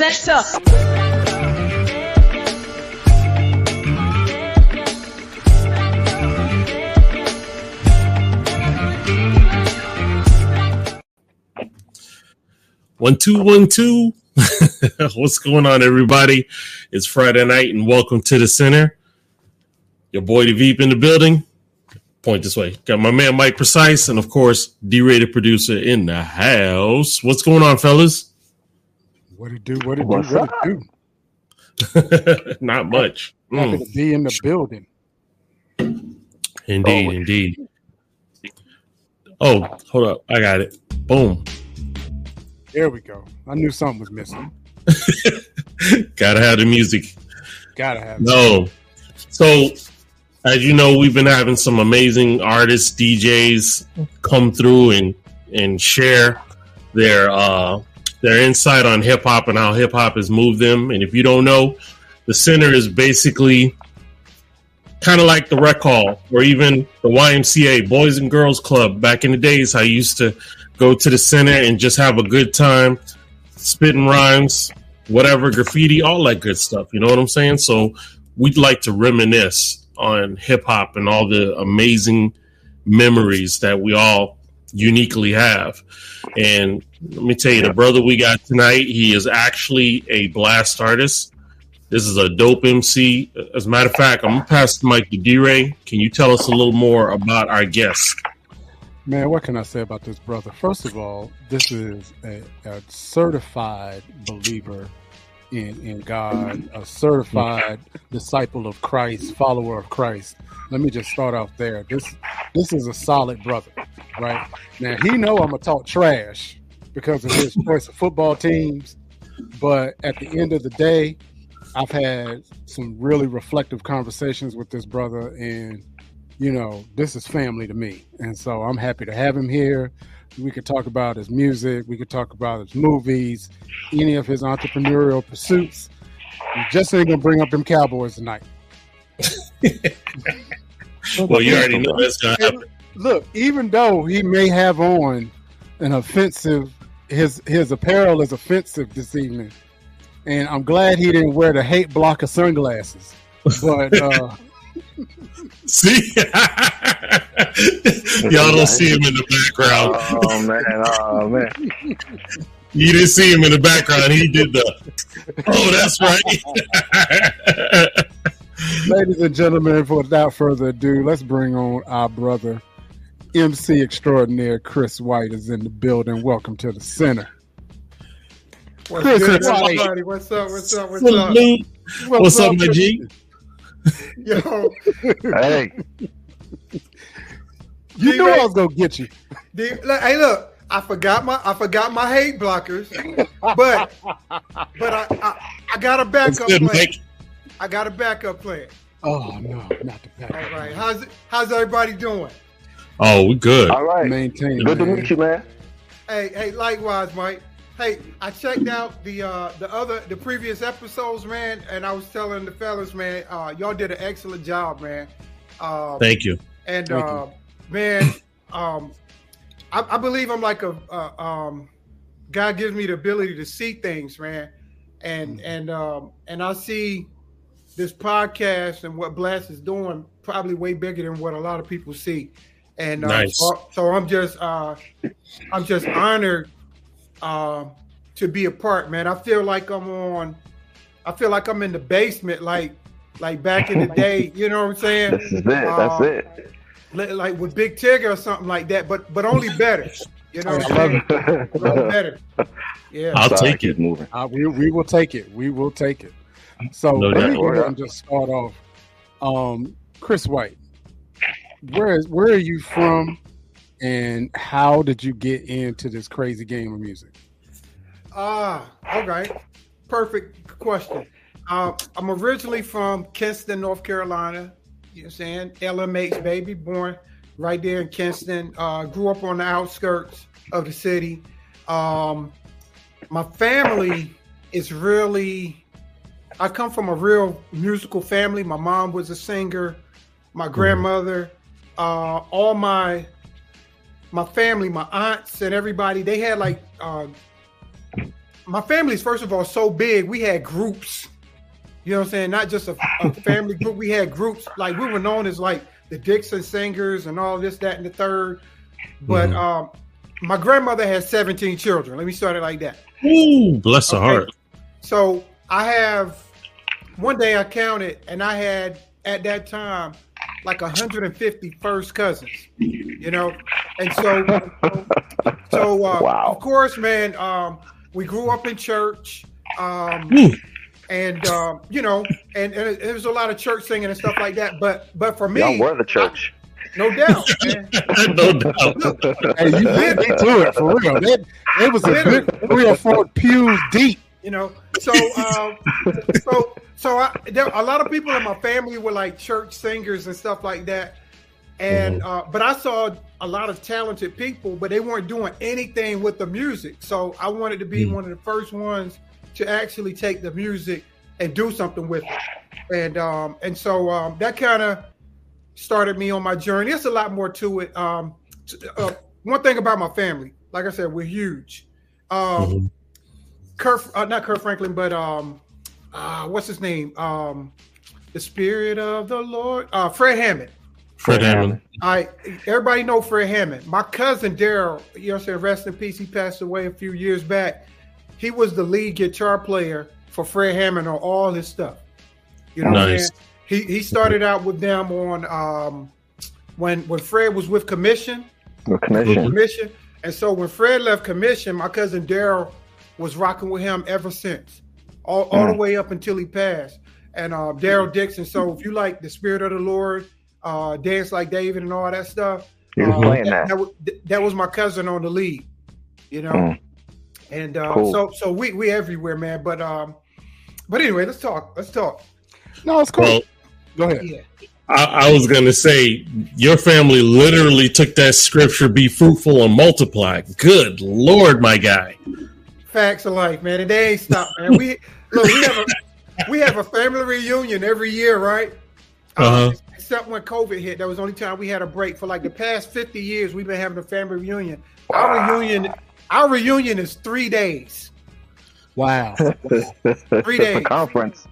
center. One two one two. What's going on, everybody? It's Friday night, and welcome to the center. Your boy the Veep in the building. Point this way. Got my man Mike Precise, and of course, D-Ray the producer in the house. What's going on, fellas? What it do? What it do? What's What up? it do? Not much. Happy Mm, to be in the building. indeed, Oh. indeed. Oh, hold up. I got it. Boom. There we go. I knew something was missing. Gotta have the music. Gotta have. it. No. So, as you know, we've been having some amazing artists, DJs come through and and share their uh their insight on hip hop and how hip hop has moved them. And if you don't know, the center is basically kind of like the rec hall or even the YMCA, Boys and Girls Club. Back in the days, I used to go to the center and just have a good time, spitting rhymes, whatever, graffiti, all that good stuff. You know what I'm saying? So we'd like to reminisce on hip hop and all the amazing memories that we all uniquely have. And let me tell you, the brother we got tonight, he is actually a blast artist. This is a dope MC. As a matter of fact, I'm gonna pass the mic to D-Ray. Can you tell us a little more about our guest? Man, what can I say about this brother? First of all, this is a, a certified believer in, in God, a certified disciple of Christ, follower of Christ. Let me just start off there. This this is a solid brother, right? Now he know I'm gonna talk trash because of his choice of football teams, but at the end of the day, I've had some really reflective conversations with this brother, and you know, this is family to me. And so I'm happy to have him here. We could talk about his music, we could talk about his movies, any of his entrepreneurial pursuits. We just ain't gonna bring up them Cowboys tonight. Well, you already know that's gonna happen. Look, even though he may have on an offensive, his his apparel is offensive this evening, and I'm glad he didn't wear the hate blocker sunglasses. But uh, See, y'all don't see him in the background. Oh man, oh man. You didn't see him in the background. He did the. Oh, that's right. Ladies and gentlemen, without further ado, let's bring on our brother, MC extraordinaire Chris White is in the building. Welcome to the center. What's Chris good, White. What's up? What's up? What's up? Salute. What's up, my G? Yo, Hey, You knew I was gonna get you. the, like, hey, look, I forgot my I forgot my hate blockers, but but I I, I got a backup plan. Mike. I got a backup plan. Oh no, not the pack. All right, how's how's everybody doing? Oh, we good. all right. Maintain. Good to meet you, man. Hey, hey, likewise, Mike. Hey, I checked out the uh the other the previous episodes, man, and I was telling the fellas, man, uh y'all did an excellent job, man. Um, Thank you. And Thank uh, man, um, I, I believe I'm like a uh, um, God gives me the ability to see things, man, and and um, and I see this podcast and what Blast is doing probably way bigger than what a lot of people see, and uh, Nice. so, so I'm just uh, I'm just honored uh, to be a part, man. I feel like I'm on. I feel like I'm in the basement, like like back in the day. You know what I'm saying? This is it. That's Uh, it. li- like with Big Tigger or something like that, but but only better. You know, what I love I'm saying? better. Yeah. I'll Sorry, take it. moving. Uh, we, we will take it. We will take it. So No let me go ahead and just start off. Um, Chris White, where is where are you from, and how did you get into this crazy game of music? Ah, okay. Perfect question. Uh, I'm originally from Kinston, North Carolina. You know what I'm saying? LMH baby, born right there in Kinston. Uh, grew up on the outskirts of the city. Um, my family is really, I come from a real musical family. My mom was a singer, my grandmother, uh, all my my family, my aunts and everybody, they had like uh, my family's first of all so big. We had groups. You know what I'm saying? Not just a, a family group. We had groups like we were known as like the Dixon Singers and all this, that, and the third. But Mhm. um, my grandmother had 17 children. Let me start it like that. Ooh, bless her heart. So I have one day I counted, and I had at that time like 150 first cousins. You know, and so so uh, Wow. of course, man, um, we grew up in church. Um, Ooh, and um, you know, and, and there was a lot of church singing and stuff like that. But but for me, Y'all were the church. no doubt. Man. no doubt. Hey, you beat me to it for real. It, it was a good three or four pews deep. You know? So um so so I, there, a lot of people in my family were like church singers and stuff like that. And uh but i saw a lot of talented people but they weren't doing anything with the music. So i wanted to be Mm. one of the first ones to actually take the music and do something with it. And um and so um that kind of started me on my journey. There's a lot more to it. Um uh, one thing about my family like i said we're huge. Um Kirk, uh, not Kirk Franklin, but um, uh, what's his name? Um, the Spirit of the Lord, uh, Fred Hammond. Fred Hammond. I everybody know Fred Hammond. My cousin Daryl, you know, what I'm saying rest in peace. He passed away a few years back. He was the lead guitar player for Fred Hammond on all his stuff. You know, Nice. He he started out with them on um, when when Fred was with Commission. The commission. Commission. And so when Fred left Commission, my cousin Daryl was rocking with him ever since, all, all the Mm. way up until he passed. And uh, Daryl Dixon. So if you like the Spirit of the Lord, uh, dance like David, and all that stuff, He was uh, playing that, that. that, was, that was my cousin on the lead. You know, Mm. and uh, Cool. so so we we everywhere, man. But um, but anyway, let's talk. Let's talk. No, it's cool. Well, Go ahead. Yeah. I, I was gonna say your family literally took that scripture, "Be fruitful and multiply." Good lord, my guy. Facts of life, man, and they ain't stopped, man. We look, we have a we have a family reunion every year, right? Uh-huh. Uh, except when COVID hit, that was the only time we had a break. For like the past fifty years, we've been having a family reunion. Our reunion, our reunion is three days. Wow. Three it's days. a conference.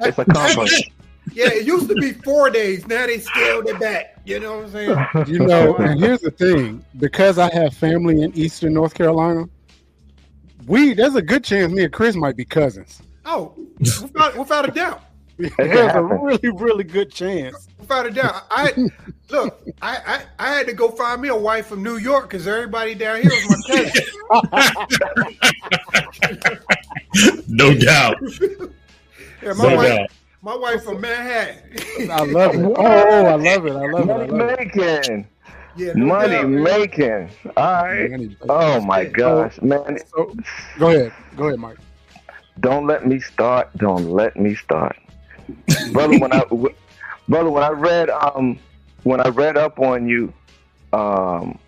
It's a conference. Yeah, it used to be four days. Now they scaled it back. You know what I'm saying? You know, and here's the thing: because I have family in Eastern North Carolina, we there's a good chance me and Chris might be cousins. Oh, without, without a doubt. There's a really, really good chance. Without a doubt. I look. I, I I had to go find me a wife from New York because everybody down here was my cousin. No doubt. Yeah, my No wife, doubt. my wife from Manhattan. I love it. Oh, oh I love it. I love it. I Money love it. Making. Yeah, no Money doubt, making. All right. Money. Oh my gosh, man. So, go ahead. Go ahead, Mike. Don't let me start. Don't let me start. brother, when I w- brother, when I read um when I read up on you, um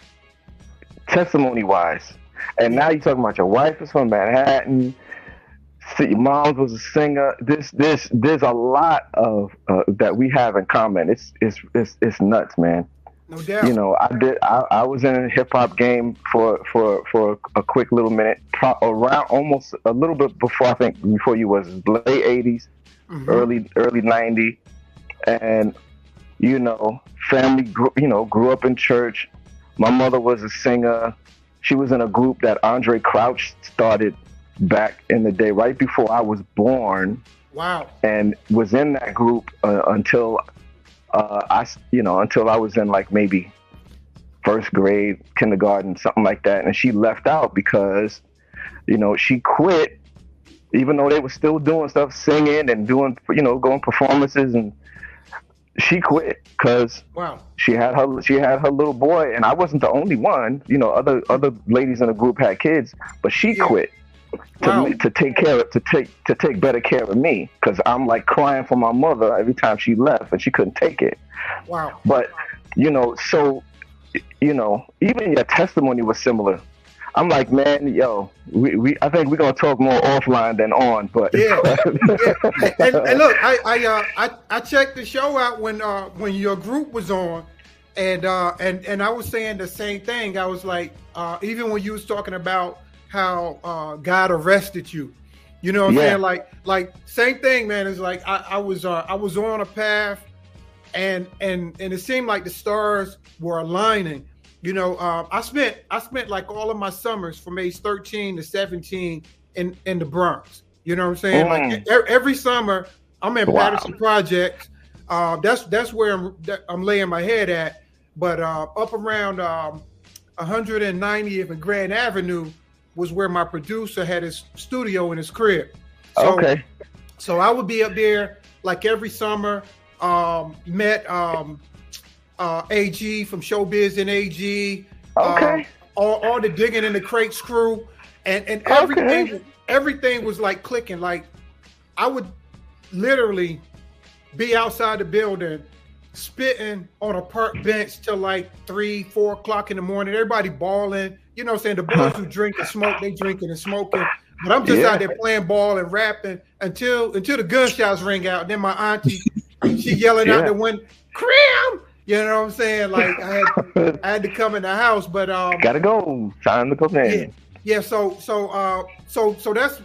testimony wise, and now you're talking about your wife is from Manhattan. See, your mom was a singer. This, this, there's a lot of uh, that we have in common. It's, it's, it's, it's nuts, man. No doubt. You know, I did. I, I was in a hip hop game for for for a quick little minute, pro, around almost a little bit before I think before you was late '80s, Mhm. early early '90, and you know, family. Grew, you know, grew up in church. My mother was a singer. She was in a group that Andraé Crouch started back in the day, right before I was born Wow. and was in that group uh, until uh, I, you know, until I was in like maybe first grade, kindergarten, something like that, and she left out because, you know, she quit, even though they were still doing stuff, singing and doing, you know, going performances, and she quit because Wow. she had her she had her little boy, and I wasn't the only one. You know, other other ladies in the group had kids, but she Yeah. quit to Wow. to take care of to take to take better care of me because I'm like crying for my mother every time she left, and she couldn't take it. Wow. But you know, so you know, even your testimony was similar. I'm like, man, yo, we, we I think we're gonna talk more offline than on, but Yeah. and, and look, I I, uh, I I checked the show out when uh, when your group was on, and uh, and and I was saying the same thing. I was like, uh, even when you was talking about how uh, God arrested you, you know what I'm saying? Like like same thing, man. It's like I, I was uh, I was on a path, and and and it seemed like the stars were aligning. You know, um, I spent I spent like all of my summers from age 13 to 17 in in the Bronx. You know what I'm saying? Like Mm. e- every summer, I'm in Wow. Patterson Projects. Uh, that's that's where I'm I'm laying my head at. But uh, up around um, 190th and Grand Avenue was where my producer had his studio in his crib. So, okay, so I would be up there like every summer. Um, met um, uh, AG from Showbiz and AG. okay, Um, all, all the digging in the crates crew, and and everything Okay. everything was like clicking. Like I would literally be outside the building, spitting on a park bench till like three, four o'clock in the morning. Everybody bawling. You know, what I'm saying the boys who drink and smoke, they drinking and smoking. But I'm just Yeah. out there playing ball and rapping until until the gunshots ring out. Then my auntie, she yelling out the window, "Cram!" You know what I'm saying? Like I had I had to come in the house, but um, gotta go. Time to go yeah, yeah. So so uh so so that's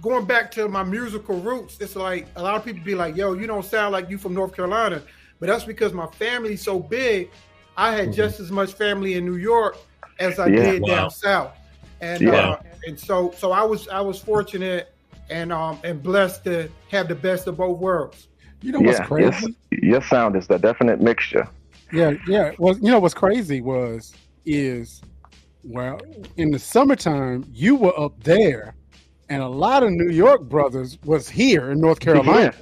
going back to my musical roots. It's like a lot of people be like, "Yo, you don't sound like you from North Carolina," but that's because my family's so big. I had just as much family in New York as I Yeah. did Wow. down south, and Yeah. uh, and so so I was I was fortunate and um and blessed to have the best of both worlds. You know what's Yeah, crazy? your, your sound is the definite mixture. Yeah, yeah. Well, you know what's crazy was is well in the summertime you were up there, and a lot of New York brothers was here in North Carolina.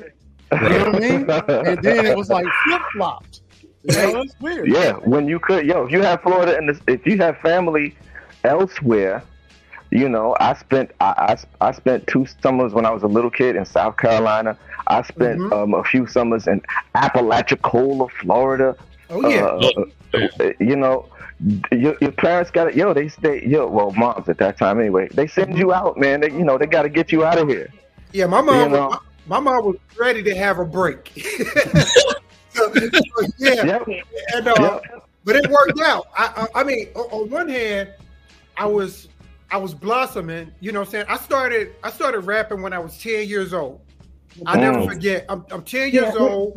You know what I mean? And then it was like flip flopped. You know, that's weird. Yeah, when you could, yo, if you have Florida and if you have family elsewhere, you know, I spent I, I, I spent two summers when I was a little kid in South Carolina. I spent Mhm. um, a few summers in Apalachicola, Florida. Oh yeah, Uh, uh, you know, your, your parents got it. Yo, they stay. Yo, well, moms at that time anyway. They send you out, man. They, you know, they got to get you out of here. yeah. My mom, you know. my, my mom was ready to have a break. So- so, yeah, Yep. and uh, Yep. but it worked out. I, I, I mean, on, on one hand, I was I was blossoming. You know, what I'm saying I started I started rapping when I was ten years old. I never Mm. forget. I'm, I'm ten years old,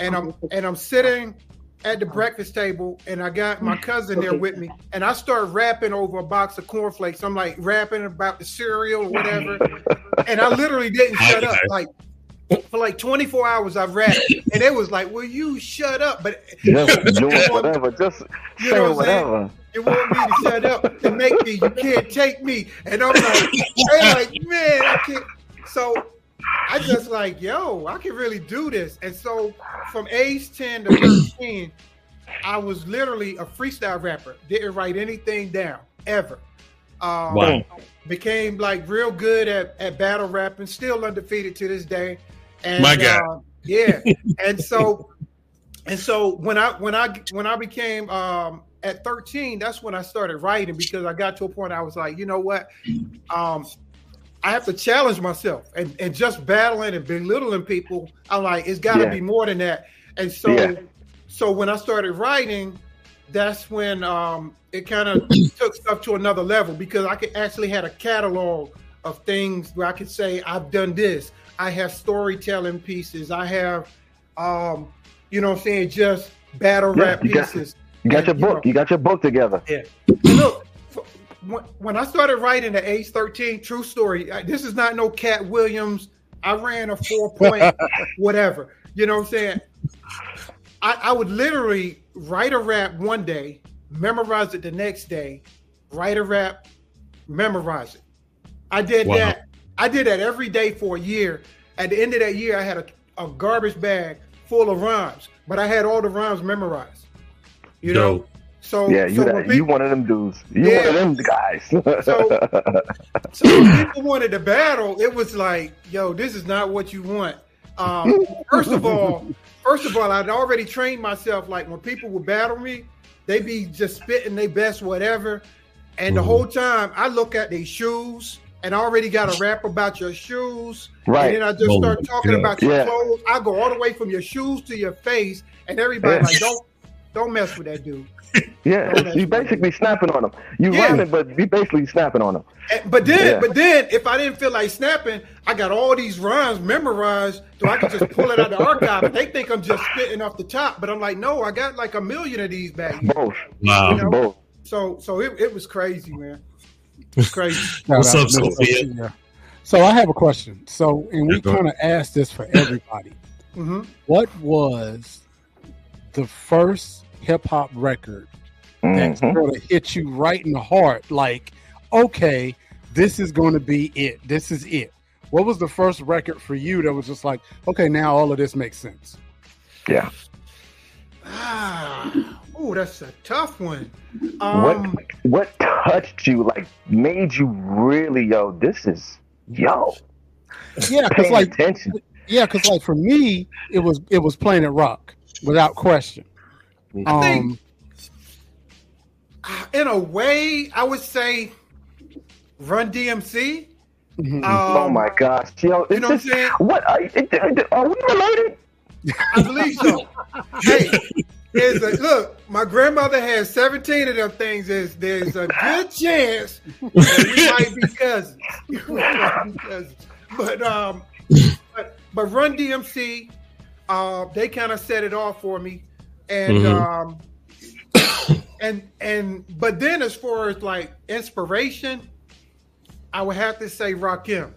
and I'm and I'm sitting at the breakfast table, and I got my cousin there with me, and I start rapping over a box of cornflakes. I'm like rapping about the cereal or whatever, and I literally didn't shut up. Like for like 24 hours, i've rapped, and it was like, "Will you shut up?" But Just doing whatever. Just You know what whatever. It want me to shut up and make me. You can't take me. And I'm like, they like, man, I can't. So I just like, yo, I can really do this. And so from age 10 to 13, I was literally a freestyle rapper. Didn't write anything down ever. Um, Wow. Became like real good at, at battle rapping. Still undefeated to this day. And My God. uh, yeah. and so and so when I when I when I became um at 13, that's when I started writing because I got to a point I was like, you know what? Um I have to challenge myself and, and just battling and belittling people. I'm like, it's gotta Yeah. be more than that. And so Yeah. so when I started writing, that's when um it kind of took stuff to another level because I could actually had a catalog of things where I could say I've done this. I have storytelling pieces. I have um you know what I'm saying, just battle Yeah, rap you got- pieces. You got your And, you book. know- You got your book together. And look, f- when, when I started writing at age 13, true story, this is not no Katt Williams. I ran a four point whatever. You know what I'm saying? I, I would literally write a rap one day memorize it the next day, write a rap, memorize it. I did Wow. that. I did that every day for a year. At the end of that year, I had a, a garbage bag full of rhymes, but I had all the rhymes memorized. You know, Dope. so Yeah, you so that, when you one of them dudes. You Yeah. one of them guys. So when people wanted to battle, it was like, yo, this is not what you want. Um, first of all, first of all, I'd already trained myself. Like when people would battle me, they'd be just spitting their best whatever, and the Mhm. whole time I look at their shoes, and I already got a rap about your shoes, right. and then I just Oh start talking God. about your Yeah. clothes. I go all the way from your shoes to your face, and everybody Yeah. like, don't don't mess with that dude. yeah, that's you basically snapping on them. You Yeah. rhyming, but you basically snapping on them. And- But then, Yeah. but then, if I didn't feel like snapping, I got all these rhymes memorized, so I could just pull it out of the archive. They think I'm just spitting off the top, but I'm like, no, I got like a million of these back. Both. Wow. You know? Both. So, so it, it was crazy, man. It's crazy. What's up, Sophia? Sophia. So I have a question. So, and we Yeah, go ahead. kind of asked this for everybody. hmm What was the first hip hop record that Mhm. sort of hit you right in the heart? Like, okay, this is going to be it. This is it. What was the first record for you that was just like, okay, now all of this makes sense? Yeah. Ah, oh, that's a tough one. Um, what what touched you? Like made you really yo? This is yo. Yeah, because like, attention. yeah, because like for me, it was it was Planet Rock without question. I think- Um, in a way, I would say Run DMC. mhm. oh Um, my gosh, yo! you know what I'm saying? What are, are we related? I believe so. hey, there's a, look, my grandmother has 17 of them things. There's, there's a good chance that we might be cousins. Might be cousins. But um, but, but Run DMC, uh, they kind of set it off for me, and Mhm. um, and and but then as far as like inspiration, I would have to say Rakim.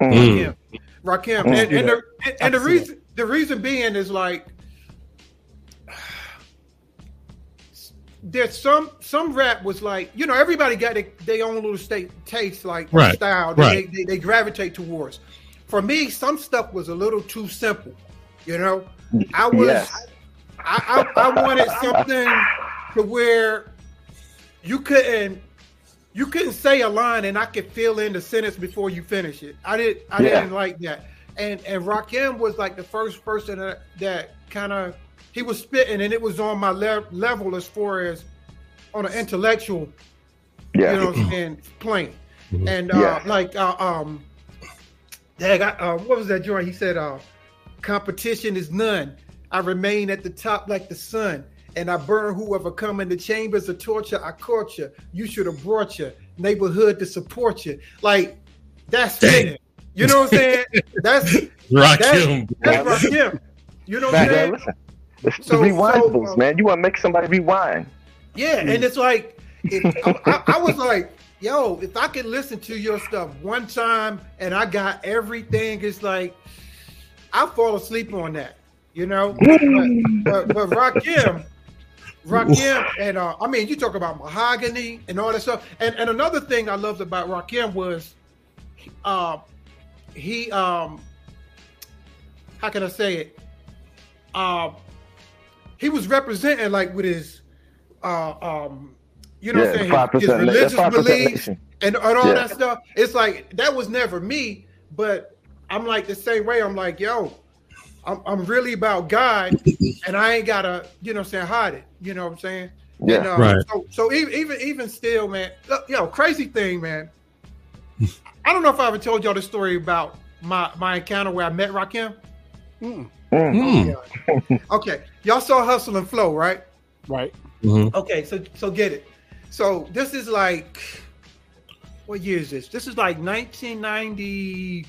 Mm. Rakim, Rakim, Mm. and, and the and, and the I see reason the reason being is like there's some some rap was like you know everybody got their, their own little state taste like Right, style that right. they, they, they gravitate towards. For me, some stuff was a little too simple. You know, I was Yes. I, I, I wanted something to where you couldn't you couldn't say a line and I could fill in the sentence before you finish it. I did I Yeah. didn't like that. And and Rakim was like the first person that, that kind of he was spitting and it was on my le- level as far as on an intellectual Yeah. you know what I'm saying plane. Mhm. And uh, Yeah. like uh, um Dag, I, uh, what was that joint? He said, uh, competition is none. I remain at the top like the sun, and I burn whoever come in the chambers of torture. I caught you. You should have brought your neighborhood to support you. Like that's it. You know what I'm saying? That's him. that's Rakim. You know what I'm saying? It's the So- rewindables, so, uh, man. You want to make somebody rewind. Yeah, and it's like it, I, I, was like, yo, if I could listen to your stuff one time and I got everything, it's like I fall asleep on that, you know. but, but, but Rakim, Rakim, and uh, I mean, you talk about mahogany and all that stuff. And and another thing I loved about Rakim was, uh, he um, how can I say it? Uh, he was representing like with his uh um you know what I'm saying? His, his religious beliefs and, and all Yeah. that stuff. It's like that was never me but i'm like the same way. I'm like yo i'm, I'm really about god and i ain't gotta you know what I'm saying hide it. You know what i'm saying? Yeah. and, uh, Right. so, so even, even even still man look, yo crazy thing man. I don't know if i ever told y'all the story about my my encounter where i met rakim. Mm, Mm. Mm. okay y'all saw hustle and flow right right. Mhm. Okay, so so get it. So this is like what year is this? This is like 1995.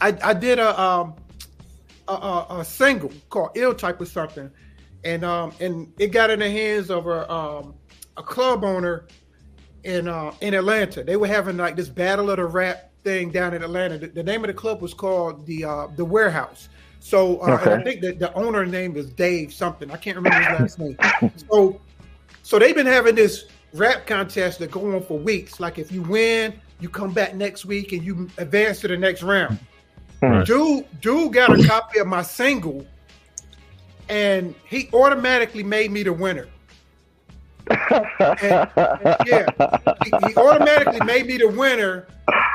I I did a um a, a, a single called "Ill Type" or something, and um and it got in the hands of a um a club owner in uh in Atlanta. They were having like this battle of the rap thing down in Atlanta. The, the name of the club was called the uh the Warehouse. So uh, Okay. I think that the owner name is Dave something. I can't remember his last name. So so they've been having this rap contest that go on for weeks. Like if you win, you come back next week and you advance to the next round. Right. Dude, dude got a copy of my single, and he automatically made me the winner. And- and yeah, he, he automatically made me the winner,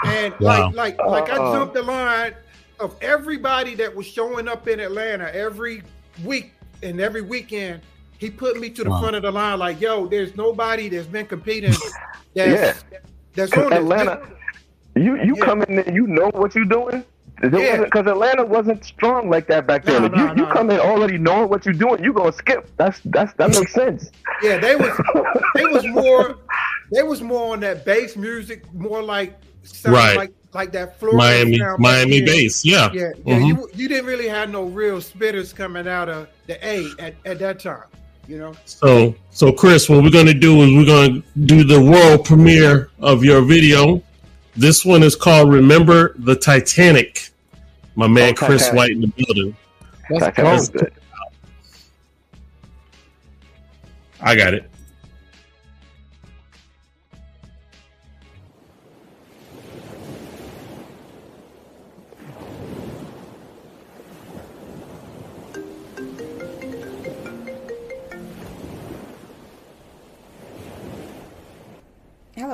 and Wow. like like like I jumped the line of everybody that was showing up in Atlanta every week and every weekend. He put me to the Wow. front of the line, like, "Yo, there's nobody that's been competing that's Yeah. that's Cause on this." Atlanta, you you Yeah. come in there, you know what you're doing. Yeah. Because Atlanta wasn't strong like that back then. No, if no, you, you no, come in already knowing what you're doing, you're gonna skip. That's that's that makes sense. Yeah, they was they was more they was more on that bass music, more like sound Right. like like that Florida Miami, Miami then. bass. Yeah. Yeah, yeah. Mhm. You you didn't really have no real spitters coming out of the A at, at that time. You know. So, so Chris, what we're going to do is we're going to do the world premiere of your video. This one is called "Remember the Titanic." My man Oh, Chris White in the building. Let's That go. good. I got it.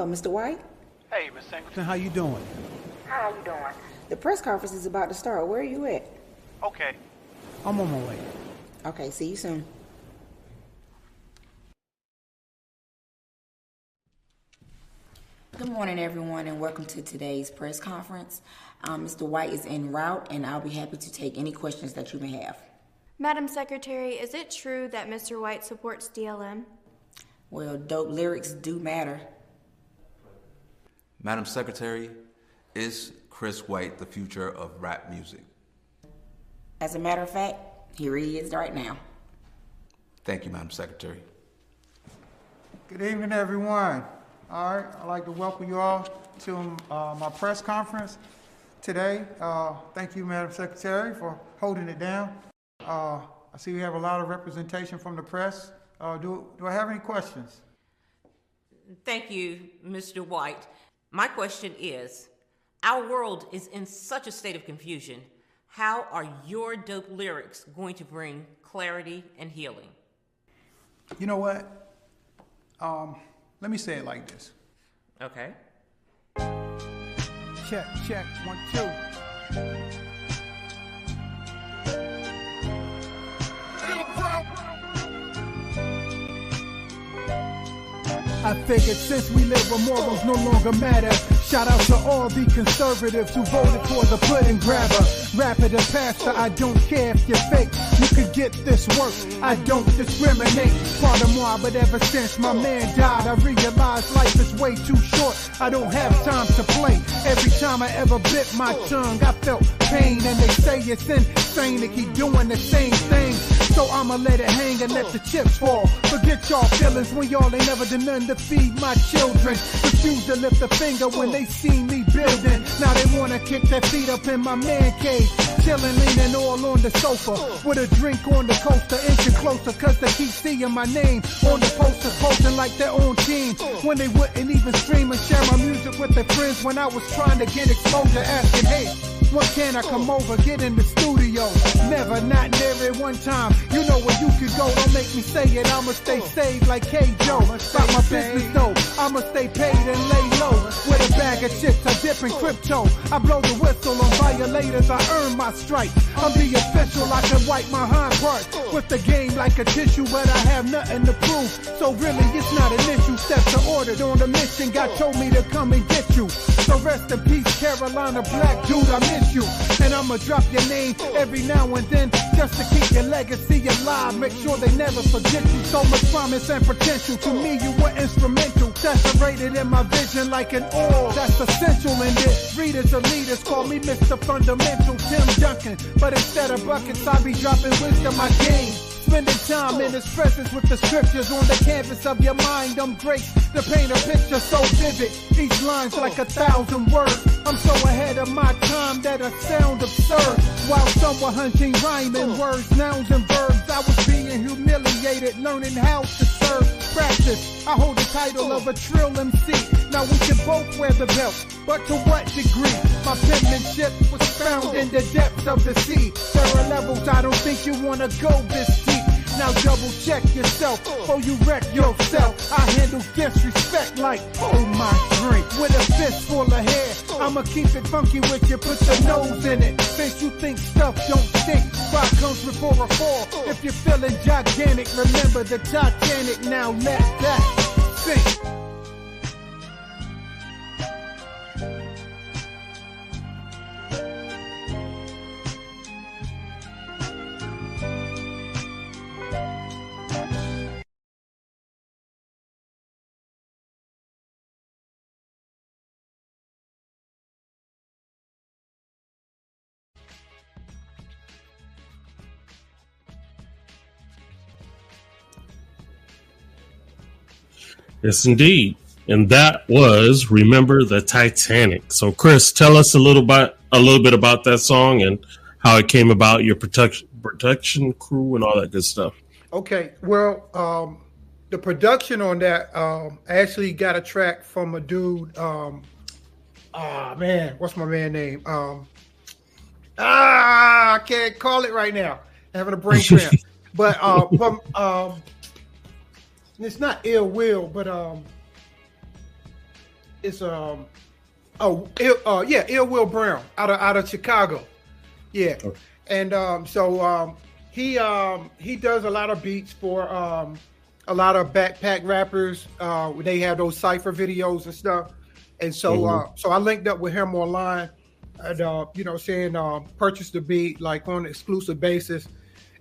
Hello, Mr. White. Hey, Miss Singleton, how you doing? How you doing? The press conference is about to start. Where are you at? Okay. I'm on my way. Okay, see you soon. Good morning, everyone, and welcome to today's press conference. Um, Mr. White is en route, and I'll be happy to take any questions that you may have. Madam Secretary, is it true that Mr. White supports DLM? Well, dope lyrics do matter. Madam Secretary, is Chris White the future of rap music? As a matter of fact, here he is right now. Thank you, Madam Secretary. Good evening, everyone. All right, I'd like to welcome you all to uh, my press conference today. Uh, thank you, Madam Secretary, for holding it down. Uh, I see we have a lot of representation from the press. Uh, do, do I have any questions? Thank you, Mr. White. My question is Our world is in such a state of confusion. How are your dope lyrics going to bring clarity and healing? You know what? Um, let me say it like this. Okay. Check, check, one, two. I figured since we live where morals no longer matter, shout out to all the conservatives who voted for the pudding grabber. Rapper the pastor, I don't care if you're fake. You could get this work, I don't discriminate. Moi, but ever since my man died, I realized life is way too short. I don't have time to play. Every time I ever bit my tongue, I felt pain, and they say it's insane to keep doing the same thing. So I'ma let it hang and let the chips fall. Forget y'all feelings when y'all ain't never done nothing to feed my children. Refuse to lift a finger when they see me building. Now they wanna kick their feet up in my man cave. Chillin', leanin' all on the sofa. With a drink on the coaster, inching closer, cause they keep seeing my name on the poster, posting like their own team. When they wouldn't even stream and share my music with their friends when I was trying to get exposure, asking, hey, when can I come over, get in the studio? Never, not never it one time. You know where you could go, don't make me say it. I'ma stay saved like K. Joe. About my business though, I'ma stay paid and lay low. A bag of dip in crypto. I blow the whistle on violators, I earn my stripe. I'm the official, I can wipe my hind parts with the game like a tissue, but I have nothing to prove. So really, it's not an issue. Steps to ordered on the mission. God told me to come and get you. So rest in peace, Carolina Black dude, I miss you. And I'ma drop your name every now and then just to keep your legacy alive. Make sure they never forget you. So much promise and potential. To me, you were instrumental. Saturated in my vision like an oil. That's essential in this. Readers or leaders call me Mr. Fundamental Tim Duncan. But instead of buckets, I be dropping wisdom I gain. Spending time in his presence with the scriptures on the canvas of your mind. I'm great to paint a picture so vivid. Each line's like a thousand words. I'm so ahead of my time that I sound absurd. While some were hunting rhyming words, nouns, and verbs, I was being humiliated, learning how to serve. Practice. I hold the title of a trill MC. Now we can both wear the belt, but to what degree? My penmanship was found in the depths of the sea. There are levels I don't think you wanna go this deep. Now double check yourself before you wreck yourself. I handle disrespect like, oh my drink. With a fist full of hair, I'ma keep it funky with you, put your nose in it. Since you think stuff don't stink, fire comes before a fall. If you're feeling gigantic, remember the Titanic. Now let that sink. Yes, indeed. And that was "Remember the Titanic." So, Chris, tell us a little bit a little bit about that song and how it came about, your protection protection crew, and all that good stuff. Okay, well, um, the production on that um, actually got a track from a dude. Um, ah, man, what's my man name? Um, ah, I can't call it right now. having a brain cramp. but uh, from um, it's not ill will, but um, it's um, oh, ill, uh, yeah, ill will Brown out of out of Chicago, yeah, Okay. and um, so um, he um he does a lot of beats for um a lot of backpack rappers. Uh, they have those cipher videos and stuff, and so Mhm. uh, so I linked up with him online, and uh, you know, saying uh, purchase the beat like on an exclusive basis,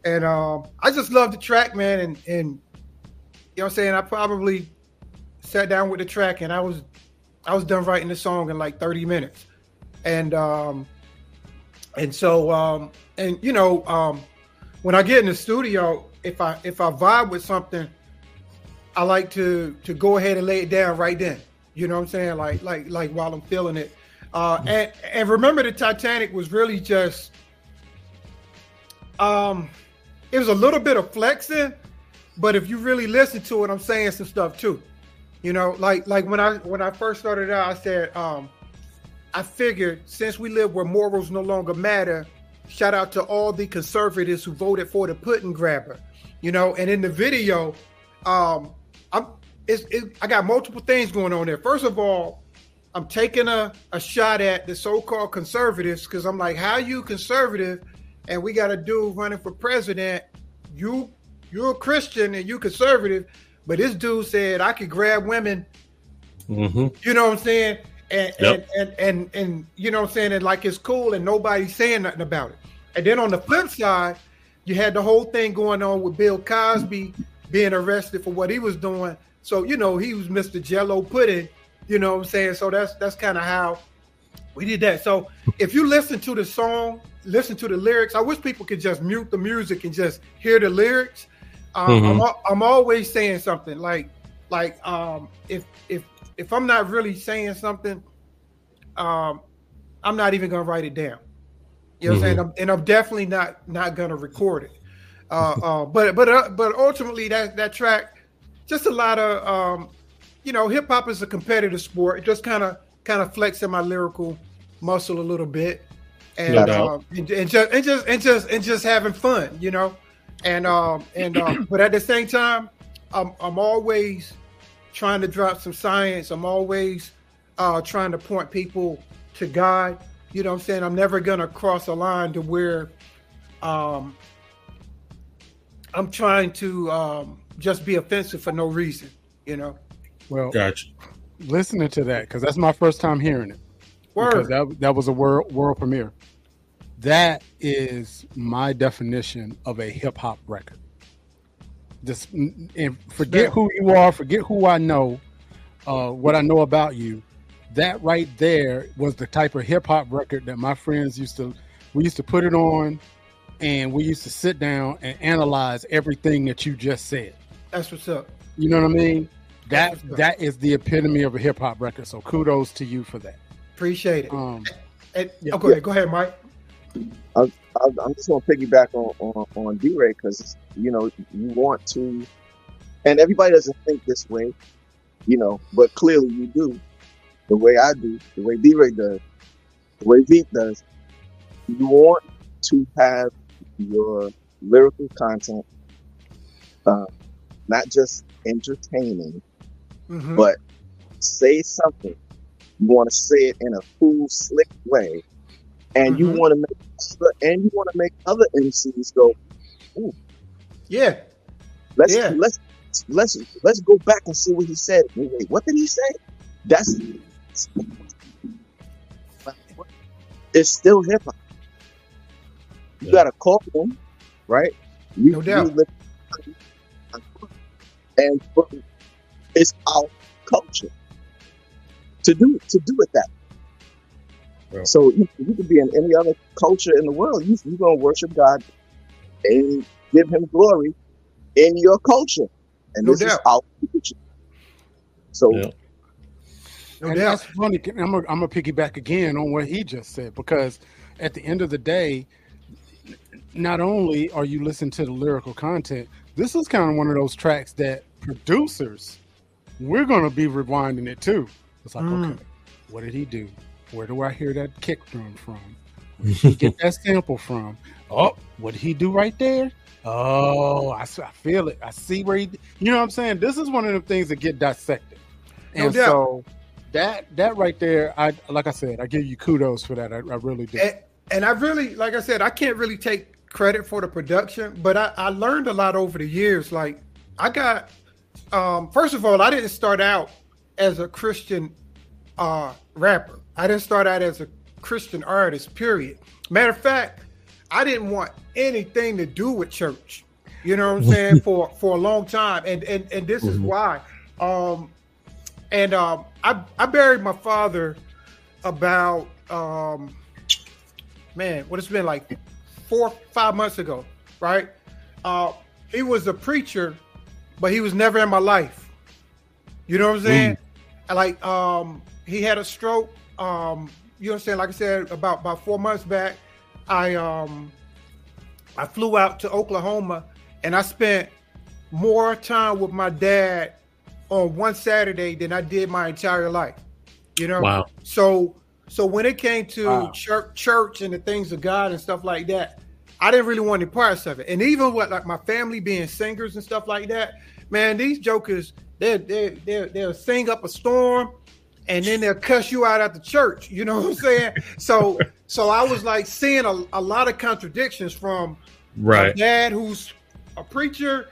and um, I just love the track, man, and and know what I'm saying? I probably sat down with the track and I was I was done writing the song in like 30 minutes. And um and so um and you know um when I get in the studio, if I if I vibe with something, I like to to go ahead and lay it down right then. You know what I'm saying? Like like like while I'm feeling it. Uh and and remember the Titanic was really just um it was a little bit of flexing, but if you really listen to it, I'm saying some stuff too. You know, like like when I when I first started out, I said, um, I figured since we live where morals no longer matter, shout out to all the conservatives who voted for the pudding grabber. You know, and in the video, um, I'm it's it, I got multiple things going on there. First of all, I'm taking a, a shot at the so-called conservatives because I'm like, how you conservative and we got a dude running for president. You you're a Christian and you conservative, but this dude said I could grab women. Mm-hmm. You know what I'm saying? And Yep. and, and and and you know what I'm saying? And like it's cool and nobody's saying nothing about it. And then on the flip side, you had the whole thing going on with Bill Cosby being arrested for what he was doing. So you know he was Mr. Jello pudding. You know what I'm saying? So that's that's kind of how we did that. So if you listen to the song, listen to the lyrics. I wish people could just mute the music and just hear the lyrics. Um, I'm, Mhm. I'm always saying something like like um, if if if I'm not really saying something, um, I'm not even gonna write it down. You know what I'm saying? Mhm. I'm, and I'm definitely not not gonna record it. Uh, uh, but but uh, but ultimately that that track, just a lot of um, you know, hip hop is a competitive sport. It just kind of kind of flexing my lyrical muscle a little bit, and No um, and, and just and just and just and just having fun, you know, and um and um, but at the same time, I'm I'm always trying to drop some science. I'm always uh, trying to point people to God. You know what I'm saying? I'm never gonna cross a line to where um, I'm trying to um, just be offensive for no reason. You know? Well, Gotcha. listening to that because that's my first time hearing it. Because Word. that that was a world world premiere. That is my definition of a hip hop record. Just and forget who you are, forget who I know, uh, what I know about you. That right there was the type of hip hop record that my friends used to. We used to put it on, and we used to sit down and analyze everything that you just said. That's what's up. You know what I mean? That That's what's up. that is the epitome of a hip hop record. So kudos to you for that. Appreciate it. Um, And, yeah. oh, go ahead, go ahead, Mike. I, I, I'm just gonna piggyback on on, on D-Ray because you know you want to, and everybody doesn't think this way, you know, but clearly you do. The way I do, the way D-Ray does, the way Veep does, you want to have your lyrical content uh, not just entertaining, Mhm. but say something. You want to say it in a cool, slick way, and you Mhm. want to make and you want to make other MCs go, "Ooh, Yeah, let's Yeah. let's let's let's go back and see what he said." Wait, wait, what did he say? That's it's still hip hop. You Yeah. got to call them, right? We, No doubt. and it's our culture to do to do it that. way. Yeah. So you, you could be in any other culture in the world. You you gonna worship God and give Him glory in your culture, and No this is our culture. So Yeah. no and doubt. that's funny. I'm gonna I'm gonna piggyback again on what he just said because at the end of the day, not only are you listening to the lyrical content, this is kind of one of those tracks that producers we're gonna be rewinding it too. It's like, Mm. okay, what did he do? Where do I hear that kick drum from? Where did he get that sample from? Oh, what did he do right there? Oh, I, I, feel it. I see where he. You know what I'm saying? This is one of the things that get dissected, No and doubt. so that that right there, I like I said, I give you kudos for that. I, I really do. and, and I really, like I said, I can't really take credit for the production, but I, I learned a lot over the years. Like I got, um, first of all, I didn't start out as a Christian uh, rapper. I didn't start out as a Christian artist. Period. Matter of fact, I didn't want anything to do with church. You know what I'm saying? for for a long time, and and and this is why. Um, and um, I I buried my father about um, man, what it's been like four, five months ago, right? Uh, he was a preacher, but he was never in my life. You know what I'm saying? And Like, um, he had a stroke. Um, you know what I'm saying? Like I said, about about four months back, I um, I flew out to Oklahoma, and I spent more time with my dad on one Saturday than I did my entire life. You know? Wow. So so when it came to Wow. church, church and the things of God and stuff like that, I didn't really want any parts of it. And even with like my family being singers and stuff like that, man, these jokers they they they they'll sing up a storm and then they'll cuss you out at the church. You know what I'm saying? so so I was like seeing a, a lot of contradictions from Right. dad who's a preacher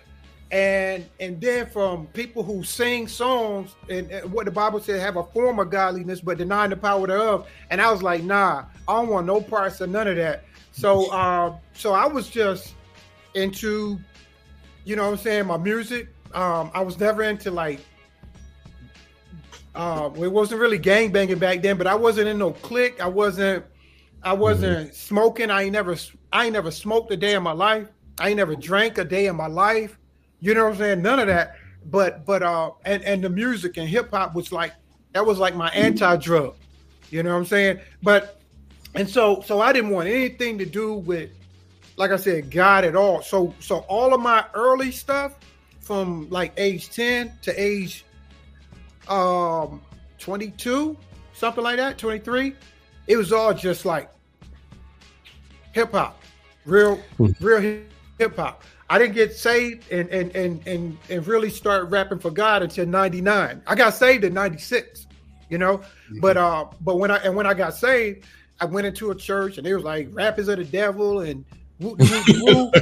and and then from people who sing songs and, and what the bible said have a form of godliness but denying the power thereof and i was like nah i don't want no parts of none of that so um so i was just into you know what i'm saying my music um i was never into like uh it wasn't really gang banging back then but i wasn't in no clique. I wasn't i wasn't smoking. I ain't never i ain't never smoked a day in my life. I ain't never drank a day in my life. You know what i'm saying? None of that. But but uh and and the music and hip-hop was like that was like my anti-drug. You know what i'm saying? But and so so i didn't want anything to do with like i said god at all. So so all of my early stuff from like age 10 to age um 22 something like that 23 it was all just like hip hop real real hip hop. I didn't get saved and and and and, and really start rapping for god until 99 i got saved in 96 you know? But uh but when i and when i got saved i went into a church and they was like rappers of the devil and woo, woo, woo.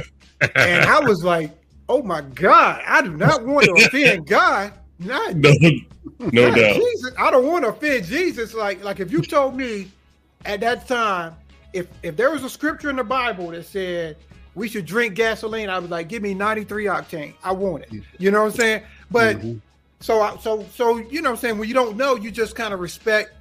and i was like oh my god i do not want to offend god not No, no not doubt. Jesus. I don't want to offend Jesus. Like, like if you told me at that time, if if there was a scripture in the Bible that said we should drink gasoline, I was like, give me 93 octane. I want it. You know what I'm saying? But so I, so so you know what I'm saying, when you don't know, you just kind of respect,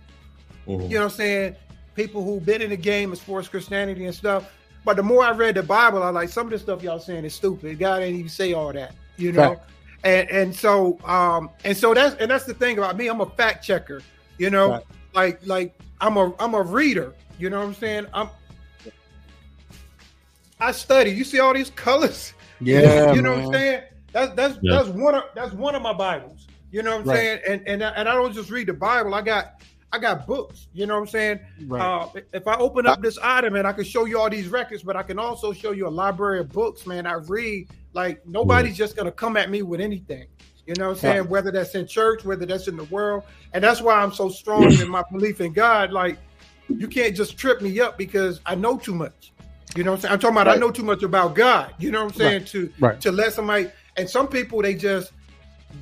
Mhm. you know what I'm saying, people who've been in the game as far as Christianity and stuff. But the more I read the Bible, I like some of the stuff y'all saying is stupid. God ain't even say all that, you know. Fact. And and so um and so that's and that's the thing about me. I'm a fact checker, you know. Right. Like like I'm a I'm a reader. You know what I'm saying? I'm I study. You see all these colors? Yeah, you know what. I'm saying? That's that's Yeah. that's one of that's one of my Bibles. You know what I'm Right. saying? And and I- and I don't just read the Bible. I got I got books. You know what I'm saying? Right. Uh, if I open up this item and I can show you all these records, but I can also show you a library of books, man. I read like nobody's just gonna come at me with anything. You know what I'm saying? Right. Whether that's in church, whether that's in the world, and that's why I'm so strong in my belief in God. Like you can't just trip me up because I know too much. You know what I'm saying? I'm talking about I know too much about God. You know what I'm saying? Right. To Right. to let somebody and some people they just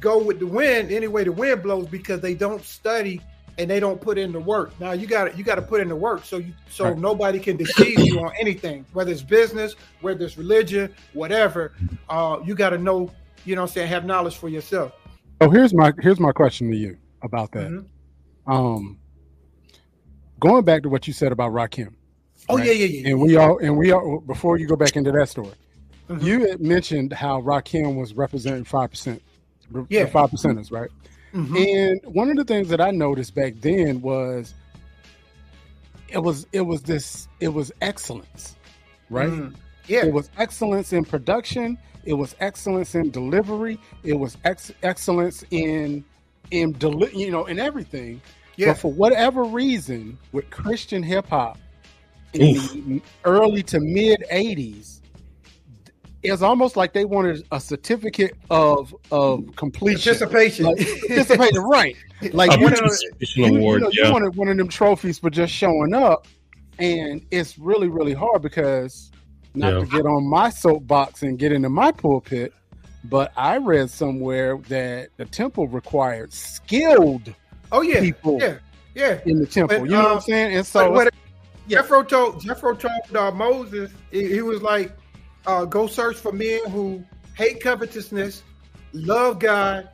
go with the wind any way the wind blows because they don't study and they don't put in the work. Now you got to you got to put in the work so you so Right. nobody can deceive you on anything, whether it's business, whether it's religion, whatever. Uh, you got to know, you know, what I'm saying have knowledge for yourself. So here's my here's my question to you about that. Mhm. Um, going back to what you said about Rakim. Oh right? yeah, yeah, yeah. And we all and we all before you go back into that story, Mhm. you had mentioned how Rakim was representing five percent, Yeah. five percenters, right? Mhm. And one of the things that I noticed back then was it was it was this it was excellence, right? Mhm. Yeah. It was excellence in production. It was excellence in delivery. It was ex- excellence in in deli- you know in everything. Yeah. But for whatever reason, with Christian hip hop in the early to mid '80s, it's almost like they wanted a certificate of of completion, Participation. like, participating, right? Like A you, know, participation you, you know, yeah. you wanted one of them trophies for just showing up, and it's really really hard because not Yeah. to get on my soapbox and get into my pulpit, but I read somewhere that the temple required skilled Oh yeah, people yeah, yeah. in the temple. But, you know what uh, I'm saying? And so what Jethro told Jethro told uh, Moses, he, he was like, uh, "Go search for men who hate covetousness, love God,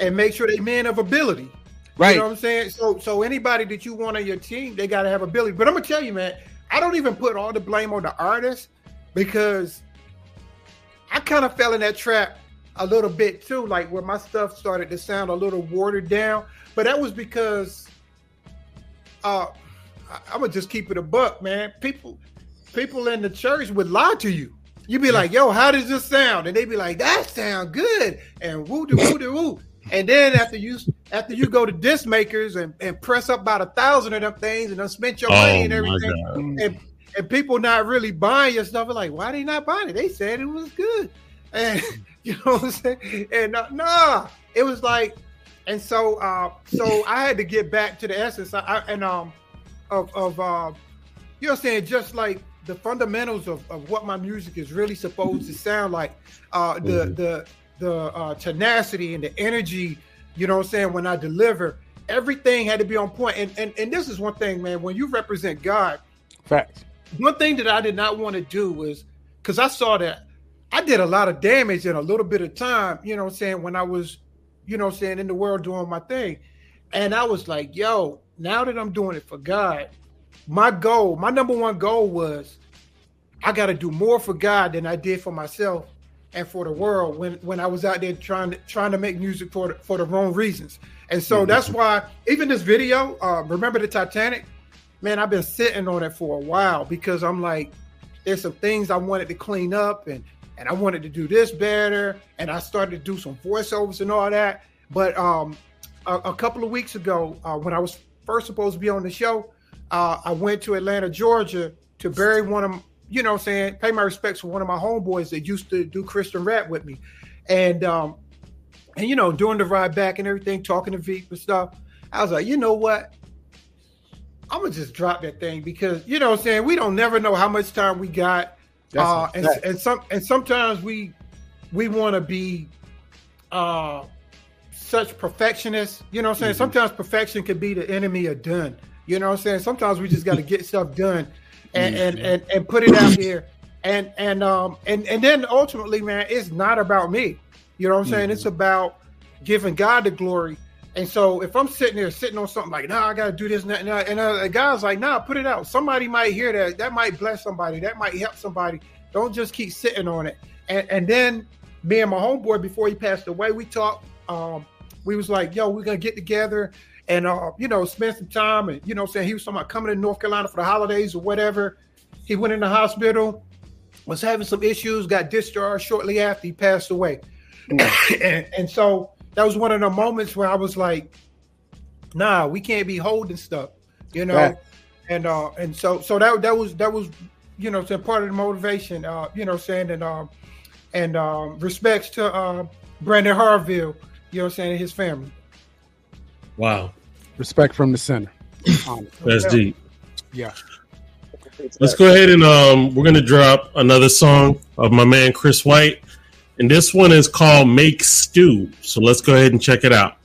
and make sure they men of ability." Right. You know what I'm saying? So, so anybody that you want on your team, they got to have ability. But I'm gonna tell you, man, I don't even put all the blame on the artist because I kind of fell in that trap a little bit too, like where my stuff started to sound a little watered down. But that was because uh I'm gonna just keep it a buck, man. People people in the church would lie to you. You'd be like, yo, how does this sound? And they'd be like, that sound good. And woo de woo de woo. And then after you after you go to disc makers and, and press up about a thousand of them things and then spend your money Oh, and everything, and and people not really buying your stuff, are like, why they not buying it? They said it was good. And you know what I'm saying? And uh, nah, it was like, and so uh so I had to get back to the essence. I, I and um of of uh you know what I'm saying, just like the fundamentals of, of what my music is really supposed to sound like. Uh the Mhm. the the uh tenacity and the energy, you know what I'm saying, when I deliver, everything had to be on point. And and, and this is one thing, man, when you represent God, facts. one thing that I did not want to do was because I saw that I did a lot of damage in a little bit of time, you know what I'm saying, when I was, you know what I'm saying, in the world doing my thing. And I was like, yo, now that I'm doing it for God, my goal, my number one goal was I got to do more for God than I did for myself and for the world when when I was out there trying to trying to make music for the, for the wrong reasons. And so that's why even this video, uh, remember the Titanic, man, I've been sitting on it for a while because I'm like, there's some things I wanted to clean up and and I wanted to do this better, and I started to do some voiceovers and all that. But um, a, a couple of weeks ago, uh, when I was first supposed to be on the show, uh, I went to Atlanta, Georgia, to bury one of you know, what I'm saying pay my respects for one of my homeboys that used to do Christian rap with me, and um, and you know, doing the ride back and everything, talking to Veep and stuff. I was like, you know what? I'm gonna just drop that thing because you know what I'm saying we don't never know how much time we got. Uh, and, and some and sometimes we we want to be uh such perfectionists. You know what I'm saying? Mhm. Sometimes perfection can be the enemy of done. You know what I'm saying? Sometimes we just got to get stuff done and, and and and put it out there. And and um and and then ultimately, man, it's not about me. You know what I'm saying? It's about giving God the glory And so if I'm sitting there sitting on something like, nah, I gotta do this and that, and, that, and uh, the guy's like, nah, put it out. Somebody might hear that. That might bless somebody. That might help somebody. Don't just keep sitting on it. And and then me and my homeboy before he passed away, we talked. Um, we was like, yo, we're gonna get together and uh, you know, spend some time. And you know, saying he was talking about coming to North Carolina for the holidays or whatever. He went in the hospital, was having some issues, got discharged shortly after he passed away. and, and so that was one of the moments where I was like, nah, we can't be holding stuff, you know. Right. And uh and so so that that was that was you know saying part of the motivation, uh, you know, saying and um and um respects to uh Brandon Harville, you know saying, and his family. Wow. Respect from the center. That's deep. Yeah. Let's go ahead and um, we're gonna drop another song of my man Chris White, and this one is called "Make Stew." So let's go ahead and check it out.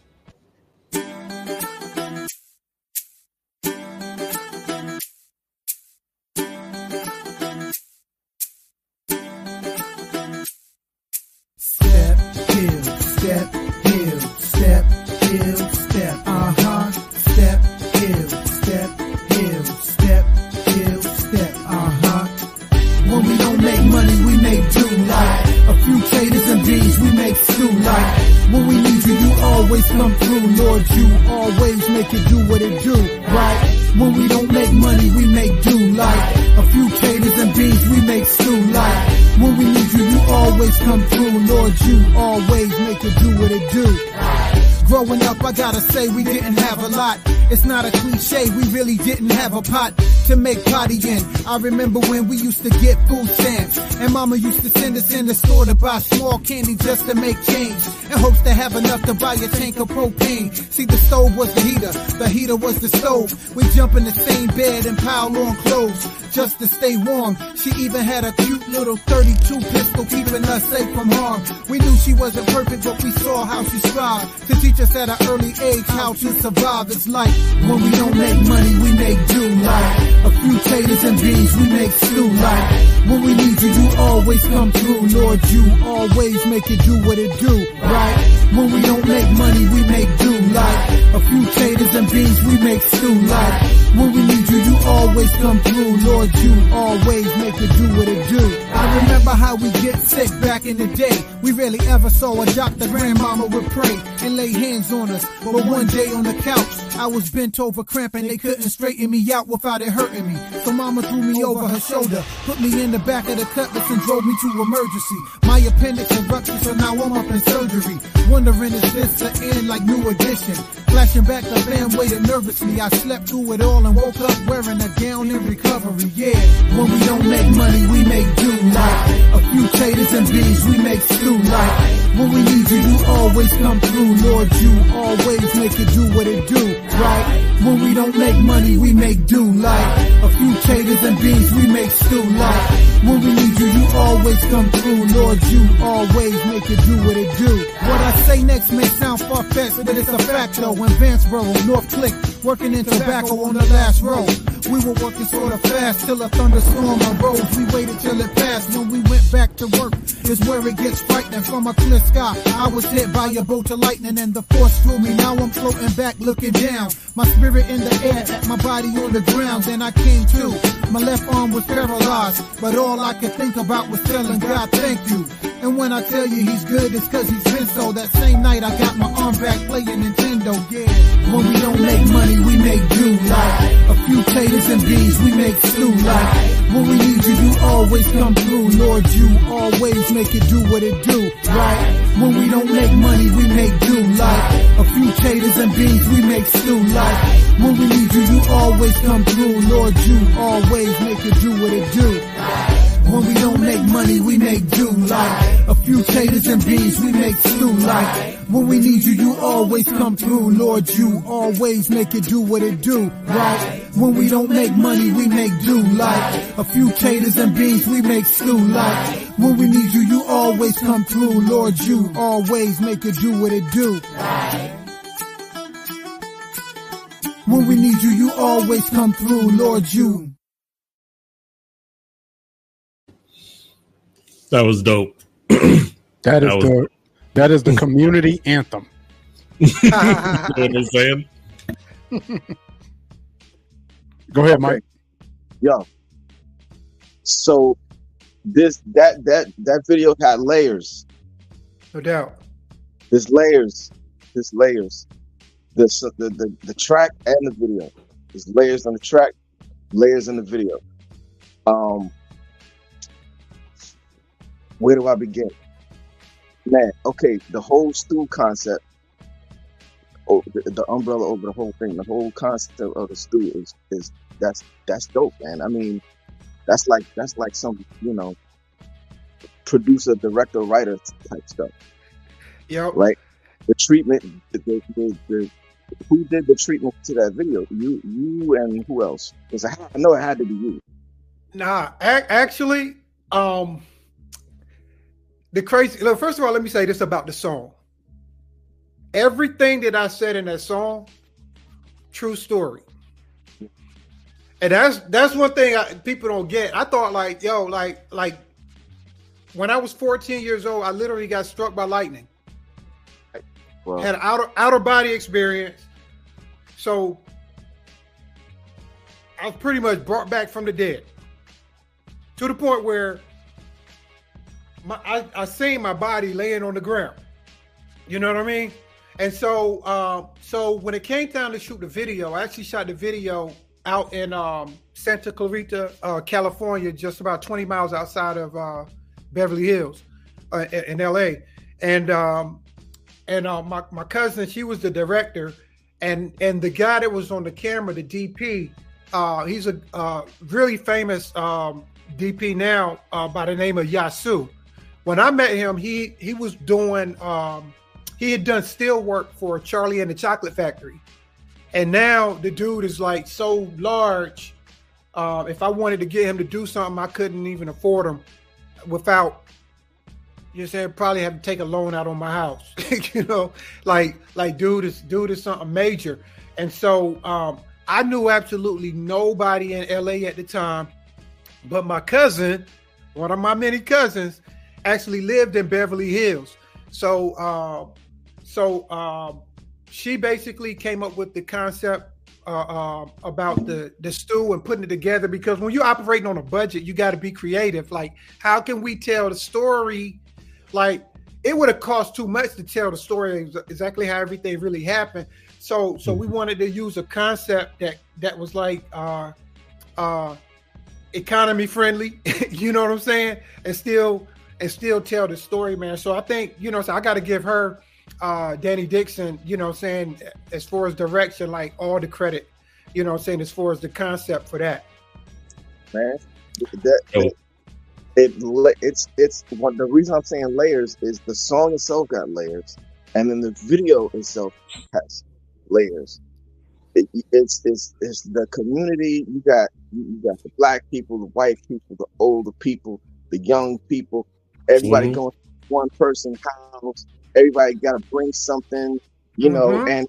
To I remember when we used to get food stamps, and mama used to send us in the store to buy small candy just to make change, in hopes to have enough to buy a tank of propane. See, the stove was the heater, the heater was the stove. We jump in the same bed and pile on clothes just to stay warm. She even had a cute little 32 pistol keeping us safe from harm. We knew she wasn't perfect, but we saw how she strived to teach us at an early age how to survive. It's like when we don't make money, we make do like a few taters and beans, we make stew like when we need you, you always come through. Lord, you always make it do what it do, right? When we don't make money, we make do like a few taters and beans, we make stew like when we need you, you always come through. Lord, you always make it do what it do. I remember how we get sick back in the day. We rarely ever saw a doctor. Grandmama would pray and lay hands on us. But one day on the couch, I was bent over cramping. They couldn't straighten me out without it hurting me. So mama threw me over her shoulder, put me in the back of the cutlass and drove me to emergency. My appendix erupted, so now I'm up in surgery. Wondering if this the end like new edition? Flashing back the fan waited nervously. I slept through it all and woke up wearing a gown in recovery. Yeah, when we don't make money, we make do like a few taters and beans, we make stew like when we need you, you always come through. Lord, you always make it do what it do, right? When we don't make money, we make do like a few taters and beans, we make stew like when we need you, you always come through. Lord, you always make it do what it do. What I say next may sound far fetched, but it's a fact though. In Vanceboro, North Click, working in tobacco on the last row. We were working sort of fast till a thunderstorm arose. We waited till it passed. When we went back to work, is where it gets frightening. From a clear sky, I was hit by a bolt of lightning and the force threw me. Now I'm floating back, looking down. My spirit in the air, my body on the ground. Then I came to. My left arm was paralyzed, but all I could think about was telling God thank you. And when I tell you he's good, it's cause he's been so. That same night I got my arm back playing Nintendo, yeah. When we don't make money, we make do like a few taters and beans, we make stew like when we need you, you always come through. Lord, you always make it do what it do, right? When we don't make money, we make do like a few taters and beans, we make stew like when we need you, you always come through. Lord, you always make it do what it do. When we don't make money, we make do like a few taters and beans, we make stew like when we need you, you always come through. Lord, you always make it do what it do, right? When we don't make money, we make do like a few taters and beans, we make stew like when we need you, you always come through. Lord, you always make it do what it do. When we need you, you always come through. Lord, you That was dope. That is was- the that is the community anthem. you know what I'm saying? Go ahead, Mike. Yo. So this that that that video had layers. No doubt. There's layers. There's layers. There's the, the the track and the video. There's layers on the track, layers in the video. Um where do I begin? Man, okay, the whole stew concept, oh, the, the umbrella over the whole thing, the whole concept of the stew is is that's that's dope, man. I mean, that's like that's like some you know producer, director, writer type stuff, Yep. right? The treatment, the, the, the, the who did the treatment to that video? You, you, and who else? Because I, I know it had to be you. Nah, ac- actually, um, the crazy. Look, first of all, let me say this about the song. Everything that I said in that song, true story. And that's that's one thing I, people don't get. I thought like, yo, like like when I was 14 years old, I literally got struck by lightning. Well, Had outer outer body experience. So I was pretty much brought back from the dead. To the point where my I, I seen my body laying on the ground. You know what I mean? And so uh, so when it came time to shoot the video, I actually shot the video out in um, Santa Clarita, uh, California, just about 20 miles outside of uh, Beverly Hills uh, in, in LA. And um, and uh, my, my cousin, she was the director, and and the guy that was on the camera, the DP, uh, he's a uh, really famous um, DP now uh, by the name of Yasu. When I met him, he he was doing um, he had done still work for Charlie and the Chocolate Factory, and now the dude is like so large. Uh, if I wanted to get him to do something, I couldn't even afford him without you saying probably have to take a loan out on my house. you know, like like dude is dude is something major, and so um, I knew absolutely nobody in LA at the time, but my cousin, one of my many cousins, actually lived in Beverly Hills. So uh, so um, she basically came up with the concept uh, uh, about the the stew and putting it together because when you're operating on a budget, you got to be creative. Like, how can we tell the story? Like, it would have cost too much to tell the story exactly how everything really happened. So, so we wanted to use a concept that that was like uh, uh, economy friendly. you know what I'm saying? And still and still tell the story, man. So I think you know, so I got to give her uh Danny Dixon, you know, saying as far as direction, like all the credit, you know, what I'm saying as far as the concept for that. man. That it, it it's it's one the reason I'm saying layers is the song itself got layers, and then the video itself has layers. It, it's it's it's the community. You got you got the black people, the white people, the older people, the young people. Everybody Mhm. going one person house. Everybody got to bring something, you know, Mhm. and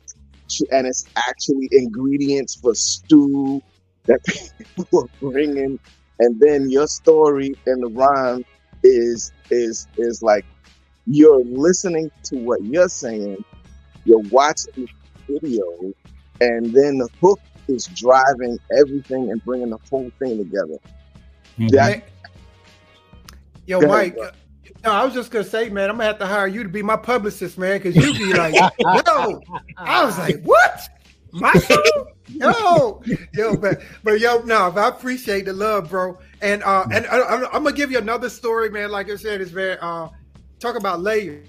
and it's actually ingredients for stew that people are bringing and then your story and the rhyme is is is like you're listening to what you're saying you're watching the video and then the hook is driving everything and bringing the whole thing together mm-hmm. that Yo, Go ahead, Mike. Uh, no, I was just gonna say, man, I'm gonna have to hire you to be my publicist, man, because you be like, yo. I was like, what? My song? Yo, yo, but but yo, no, but I appreciate the love, bro. And uh, and I, I'm, I'm gonna give you another story, man. Like I said, it's very uh, talk about layers.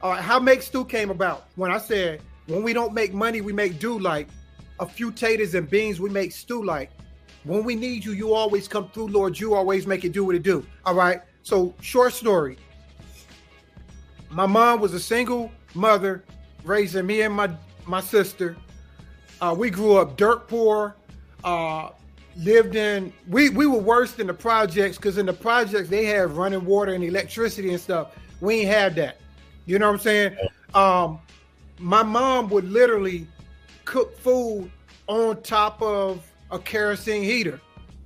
Uh, how make stew came about when I said when we don't make money, we make do like a few taters and beans, we make stew like. When we need you, you always come through, Lord. You always make it do what it do. All right. So, short story. My mom was a single mother, raising me and my my sister. Uh, we grew up dirt poor. Uh, lived in we we were worse than the projects because in the projects they have running water and electricity and stuff. We ain't had that. You know what I'm saying? Um, my mom would literally cook food on top of a kerosene heater.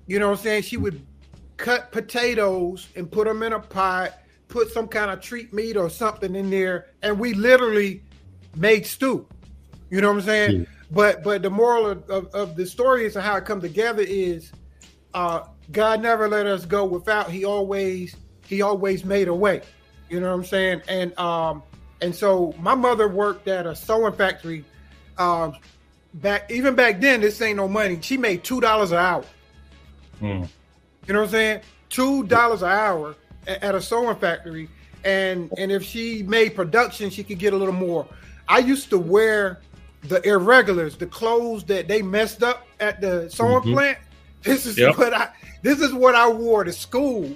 You know what I'm saying? She would cut potatoes and put them in a pot, put some kind of Treet meat or something in there, and we literally made stew. You know what I'm saying? But but the moral of, of, of the story is how it come together is uh, God never let us go without. He always he always made a way. You know what I'm saying? And um and so my mother worked at a sewing factory. Um, back even back then, this ain't no money. She made two dollars an hour. Hmm. You know what I'm saying? Two dollars an hour at, at a sewing factory, and and if she made production, she could get a little more. I used to wear the irregulars, the clothes that they messed up at the sewing Mhm. plant. This is Yep. what I this is what I wore to school.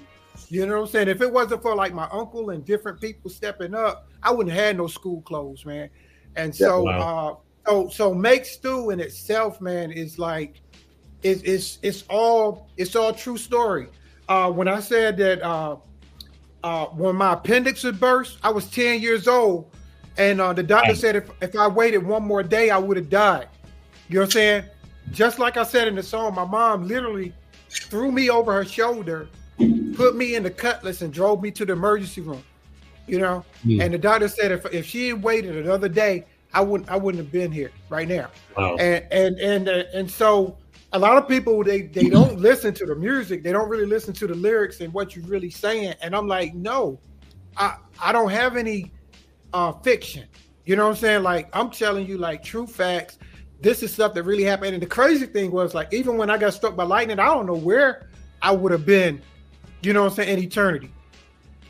You know what I'm saying? If it wasn't for like my uncle and different people stepping up, I wouldn't have had no school clothes, man. And so Yeah. uh so so make stew in itself, man, is like it's it's it's all it's all true story. Uh when I said that uh uh when my appendix had burst, I was 10 years old, and uh the doctor said if if I waited one more day, I would have died. You know what I'm saying? Just like I said in the song, my mom literally threw me over her shoulder, put me in the cutlass, and drove me to the emergency room. You know, Hmm. and the doctor said if if she had waited another day, I wouldn't I wouldn't have been here right now. Wow. And and and uh, and so a lot of people they they don't listen to the music, they don't really listen to the lyrics and what you're really saying. And I'm like, no, I I don't have any uh fiction. You know what I'm saying? Like I'm telling you like true facts. This is stuff that really happened. And the crazy thing was like even when I got struck by lightning, I don't know where I would have been, you know what I'm saying, in eternity.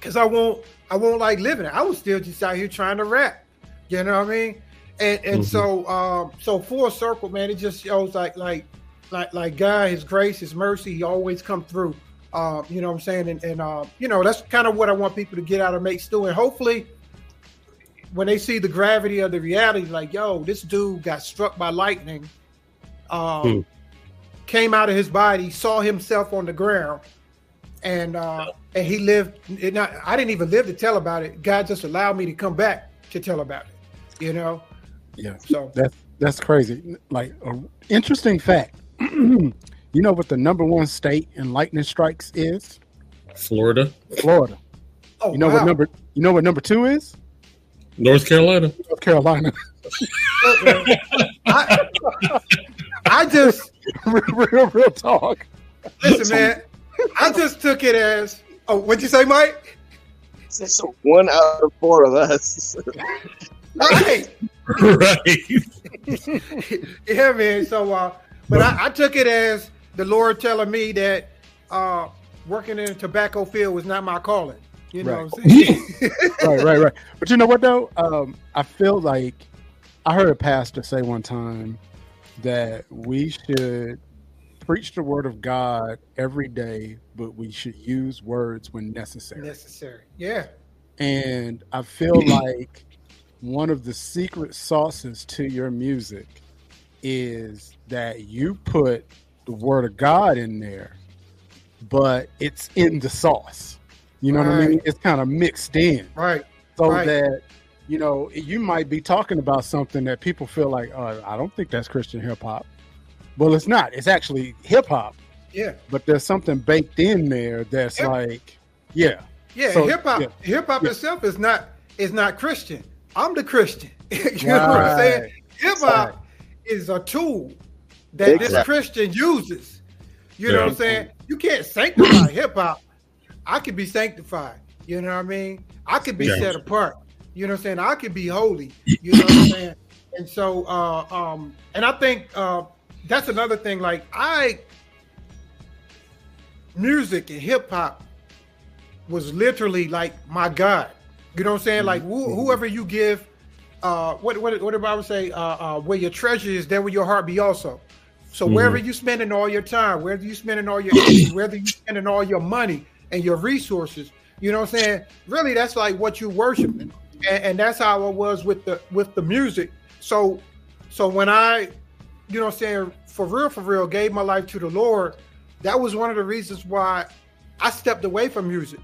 Cause I won't I won't like living it. I was still just out here trying to rap. You know what I mean? And and so um so full circle, man, it just shows like like like like God, his grace, his mercy, he always come through. Uh, you know what I'm saying? And and uh, you know, that's kind of what I want people to get out of make stew. And hopefully when they see the gravity of the reality, like, yo, this dude got struck by lightning, um, Hmm. came out of his body, saw himself on the ground, and uh, and he lived. It not, I didn't even live to tell about it. God just allowed me to come back to tell about it. You know. Yeah. So That's that's crazy. Like an interesting fact. you know what the number one state in lightning strikes is? Florida, Florida. Oh, you know wow. what number you know what number two is? North Carolina. North Carolina. I, I just real, real talk. listen, man. I just took it as. Oh, what'd you say, Mike? So one out of four of us. Right. right. yeah, man. So, uh, but I, I took it as the Lord telling me that uh, working in a tobacco field was not my calling. You know Right. what I'm saying? right, right, right. But you know what though? Um, I feel like I heard a pastor say one time that we should preach the word of God every day, but we should use words when necessary. Necessary. Yeah. And I feel like one of the secret sauces to your music is that you put the word of God in there, but it's in the sauce. You know what I mean? It's kind of mixed in. Right. So Right. that, you know, you might be talking about something that people feel like, oh, I don't think that's Christian hip hop. Well, it's not. It's actually hip hop, Yeah. but there's something baked in there that's Yep. like, yeah. Yeah. So, hip hop. yeah. Hip hop Yeah. itself is not is not Christian. I'm the Christian. you know what I'm saying? Hip hop is a tool that this Christian uses. You know what I'm saying? You can't sanctify hip hop. I could be sanctified. You know what I mean? I could be Yeah. set apart. You know what I'm saying? I could be holy. You know what I'm saying? And so, uh, um, and I think uh, that's another thing. Like I, music and hip hop was literally like my God. You know what I'm saying? Like who, whoever you give, uh, what what what did the Bible say? Uh, uh, where your treasure is, there will your heart be also. So wherever you spending all your time, wherever you spending all your energy, wherever you spending all your money and your resources, you know what I'm saying? Really, that's like what you worshiping, and, and that's how it was with the with the music. So, so when I, you know, what I'm saying for real, for real, gave my life to the Lord, that was one of the reasons why I stepped away from music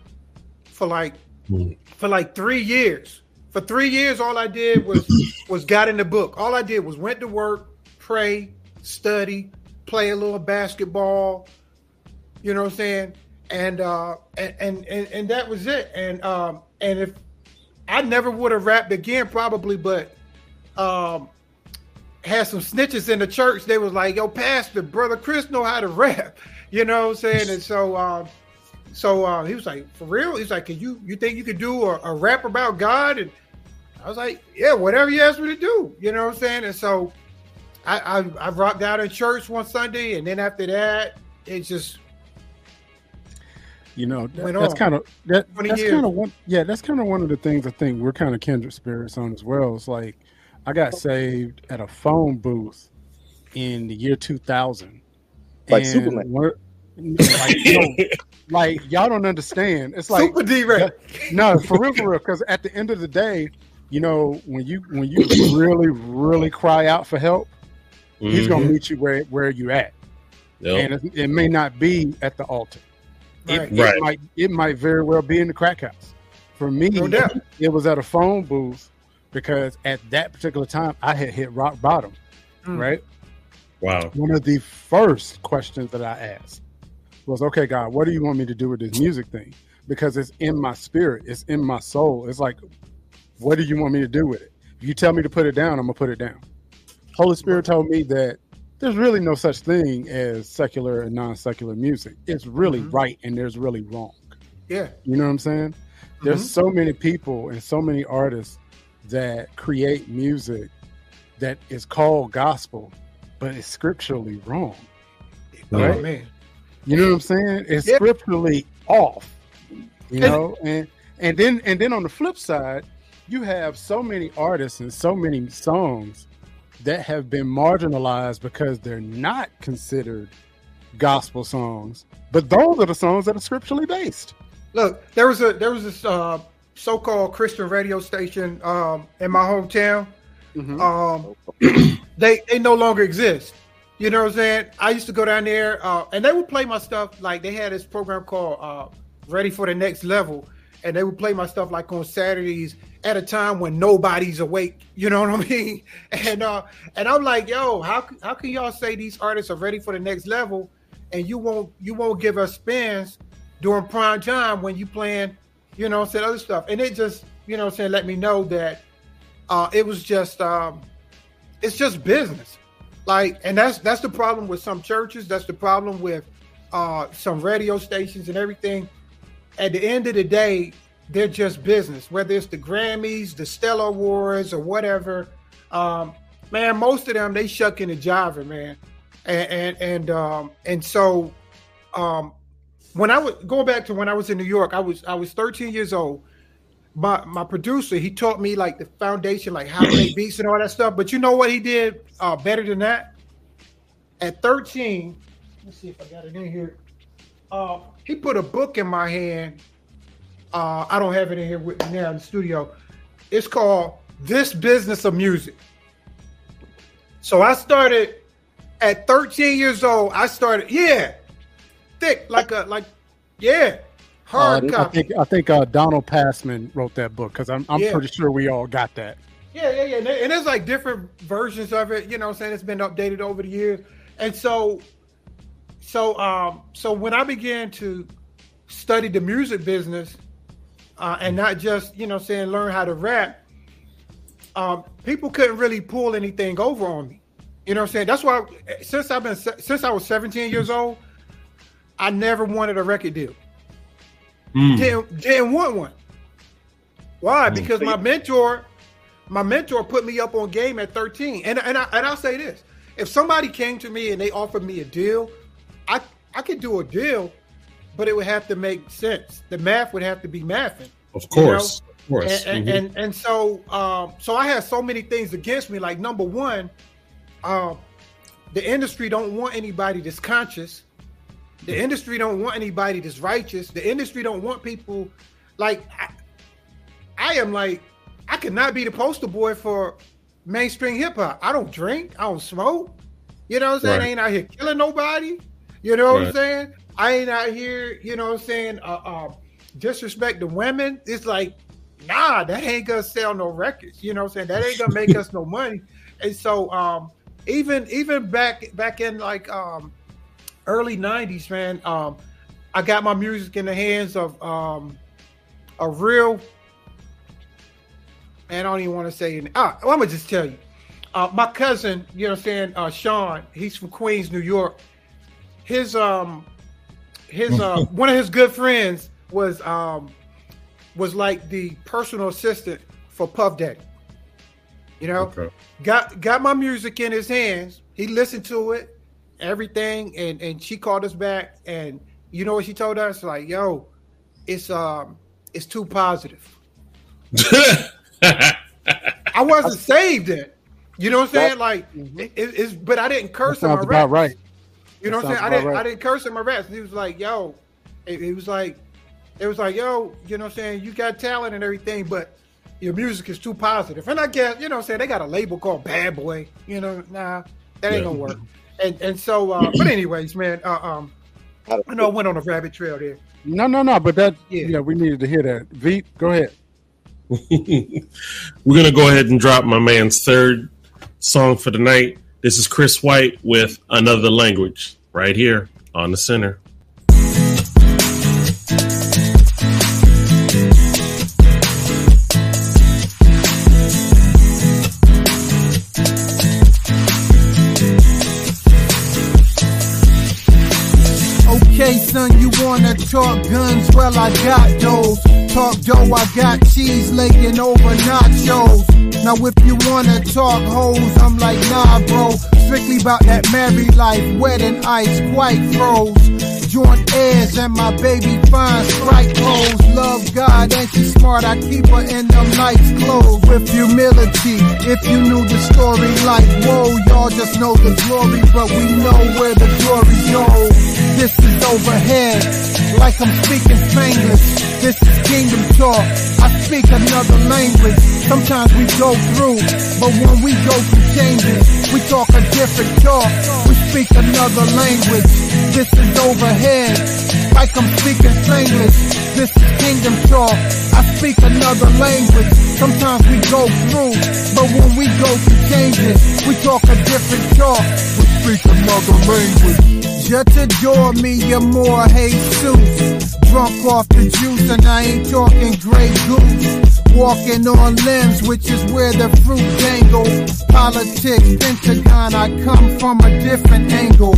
for like mm. for like three years. For three years, all I did was was got in the book. All I did was went to work, pray, study, play a little basketball. You know what I'm saying? And uh and and and, and that was it. And um and if I never would have rapped again, probably, but um, had some snitches in the church. They was like, "Yo, Pastor, brother Chris know how to rap," you know what I'm saying? And so, um, so uh, he was like, "For real?" He's like, "Can you you think you could do a, a rap about God?" And I was like, "Yeah, whatever you ask me to do," you know what I'm saying? And so, I I, I rocked out in church one Sunday, and then after that, it just You know, that- that's kind of that, that's kind of one. Yeah, that's kind of one of the things I think we're kind of kindred spirits on as well. It's like I got saved at a phone booth in the year 2000. Like And Superman. one- like, no, like y'all don't understand. It's like Super D-Ray. No, for real, for real. Because at the end of the day, you know, when you when you really, really cry out for help, he's gonna Mhm. meet you where where you at, Yep. and it, it may not be at the altar. It, Right. it might it might very well be in the crack house. For me, No doubt. it was at a phone booth because at that particular time I had hit rock bottom. Mm. Right. Wow. One of the first questions that I asked was, "Okay, God, what do you want me to do with this music thing?" Because it's in my spirit, it's in my soul. It's like, what do you want me to do with it? If you tell me to put it down, I'm gonna put it down. Holy Spirit told me that there's really no such thing as secular and non-secular music. It's really Mhm. right and there's really wrong. yeah. You know what I'm saying? There's Mhm. so many people and so many artists that create music that is called gospel, but it's scripturally wrong. Right? Oh, man. You know what I'm saying? It's Yeah. scripturally off. You know, and and then and then on the flip side, you have so many artists and so many songs that have been marginalized because they're not considered gospel songs, but those are the songs that are scripturally based. Look, there was a there was this uh, so-called Christian radio station um, in my hometown. Mm-hmm. Um, they they no longer exist. You know what I'm saying? I used to go down there, uh, and they would play my stuff. Like they had this program called uh, "Ready for the Next Level," and they would play my stuff like on Saturdays at a time when nobody's awake. You know what I mean? And uh, and I'm like, yo, how how can y'all say these artists are ready for the next level, and you won't you won't give us spins during prime time when you playing, you know, said other stuff, and it just you know saying let me know that uh, it was just um, it's just business like and that's that's the problem with some churches that's the problem with uh some radio stations and everything at the end of the day they're just business whether it's the grammys the stellar awards or whatever. Um man most of them they shucking and jiving man. And and and um and so um when i was going back to when i was in new york i was i was 13 years old. My my producer he taught me like the foundation like how to make beats and all that stuff. But you know what he did uh better than that? At 13 let's see if i got it in here. Uh he put a book in my hand uh i don't have it in here with me now in the studio it's called this business of music so i started at 13 years old i started yeah thick like a like yeah hard Uh, I copy think I think uh, Donald Passman wrote that book because I'm I'm Yeah. pretty sure we all got that. Yeah, yeah, yeah. And there- And there's like different versions of it, you know what I'm saying? It's been updated over the years. And so so um so when I began to study the music business uh and not just, you know saying, learn how to rap, um people couldn't really pull anything over on me. You know what I'm saying? That's why since I've been since I was 17 years old, I never wanted a record deal. Mm. Didn't didn't want one. Why? Because my mentor, my mentor put me up on game at 13. And and I, and I'll say this: if somebody came to me and they offered me a deal, I I could do a deal, but it would have to make sense. The math would have to be mathing. Of you course. know? Of course. And, and, Mhm. and and so um so I had so many things against me. Like number one, um, the industry don't want anybody that's conscious. The industry don't want anybody that's righteous. The industry don't want people like I, I am like I cannot be the poster boy for mainstream hip hop. I don't drink. I don't smoke. You know what I'm saying? Right. I ain't out here killing nobody. You know what I'm saying? I ain't out here. You know what I'm saying? Uh, uh, disrespect the women. It's like, nah, that ain't gonna sell no records. You know what I'm saying? That ain't gonna make us no money. And so, um, even even back back in like um, early '90s, man, um, I got my music in the hands of um, a real and I don't even want to say it. Ah, well, I'm gonna just tell you. Uh, my cousin, you know what I'm saying, uh, Sean, he's from Queens, New York. His um his uh one of his good friends was um was like the personal assistant for Puff Daddy. You know, Okay. got got my music in his hands. He listened to it, everything, and and she called us back, and you know what she told us? Like, yo, it's um, it's too positive. I wasn't saved it. You know what I'm saying? Like, it, it's but I didn't curse That my sounds about right. You know That what I'm saying? I didn't about I didn't curse in my rest. He was like, yo, it, it was like it was like, yo, you know what I'm saying? You got talent and everything, but your music is too positive. And I guess, you know what I'm saying, they got a label called Bad Boy. You know, nah, that ain't Yeah. gonna work. And and so uh but anyways, man, uh, um I know I went on a rabbit trail there. No, no, no. But that, Yeah. yeah, we needed to hear that. Veep, go ahead. We're gonna go ahead and drop my man's third song for the night. This is Chris White with Another Language right here on the center. Talk guns? Well, I got those. Talk dough, I got cheese laying over nachos. Now, if you wanna talk hoes, I'm like, nah, bro. Strictly about that married life, wedding ice, quite froze. Joint airs and my baby fine strike clothes. Love God and she smart, I keep her in them nice clothes. With humility, if you knew the story, like, whoa, y'all just know the glory, but we know where the glory goes. This is overhead, like I'm speaking Spanglish. This is kingdom talk. I speak another language. Sometimes we go through, but when we go through changes, we talk a different talk. We speak another language. This is overhead, like I'm speaking Spanglish. This is kingdom talk. I speak another language. Sometimes we go through, but when we go through changes, we talk a different talk. We speak another language. Just adore me, you're more Jesus. Drunk off the juice, and I ain't talking Grey Goose. Walking on limbs, which is where the fruit dangle. Politics, Pentagon, I come from a different angle.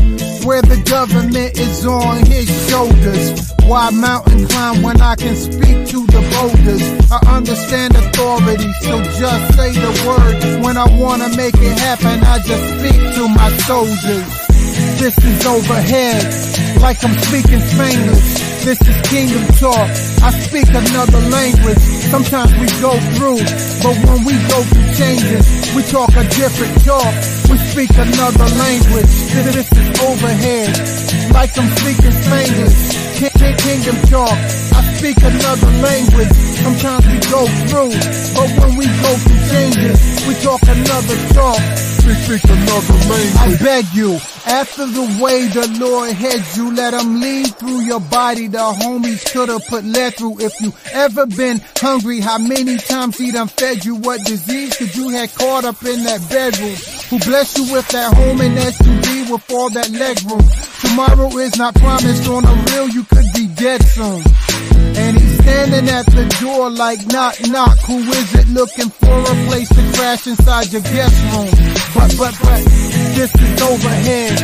Where the government is on his shoulders. Why mountain climb when I can speak to the boulders? I understand authority, so just say the word. When I wanna make it happen, I just speak to my soldiers. This is overhead, like I'm speaking Spanglish. This is kingdom talk. I speak another language. Sometimes we go through, but when we go through changes, we talk a different talk. We speak another language. This is overhead, like I'm speaking Spanglish. King- king- Kingdom talk. I speak another language. Sometimes we go through, but when we go through changes, we talk another talk. We speak another language. I beg you, after the way the Lord heads you, let him lead through your body. The homies could have put lead through. If you ever been hungry, how many times he done fed you? What disease could you have caught up in that bedroom? Who blessed you with that home and SUV with all that leg room? Tomorrow is not promised on a real, you could be dead soon. And he's standing at the door like knock knock. Who is it looking for a place to crash inside your guest room? But but but this is overhead.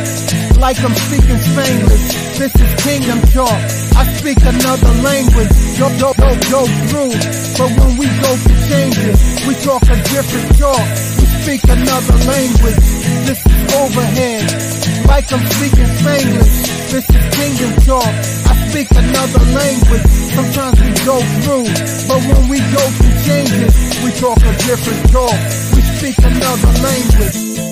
Like I'm speaking Spanglish. This is kingdom talk. I speak another language. Go go go go through. But when we go through changes, we talk a different talk. We speak another language. This is overhead. Like I'm speaking Spanglish. This is kingdom talk. I speak another language. Sometimes we go through, but when we go through changes, we talk a different talk. We speak another language.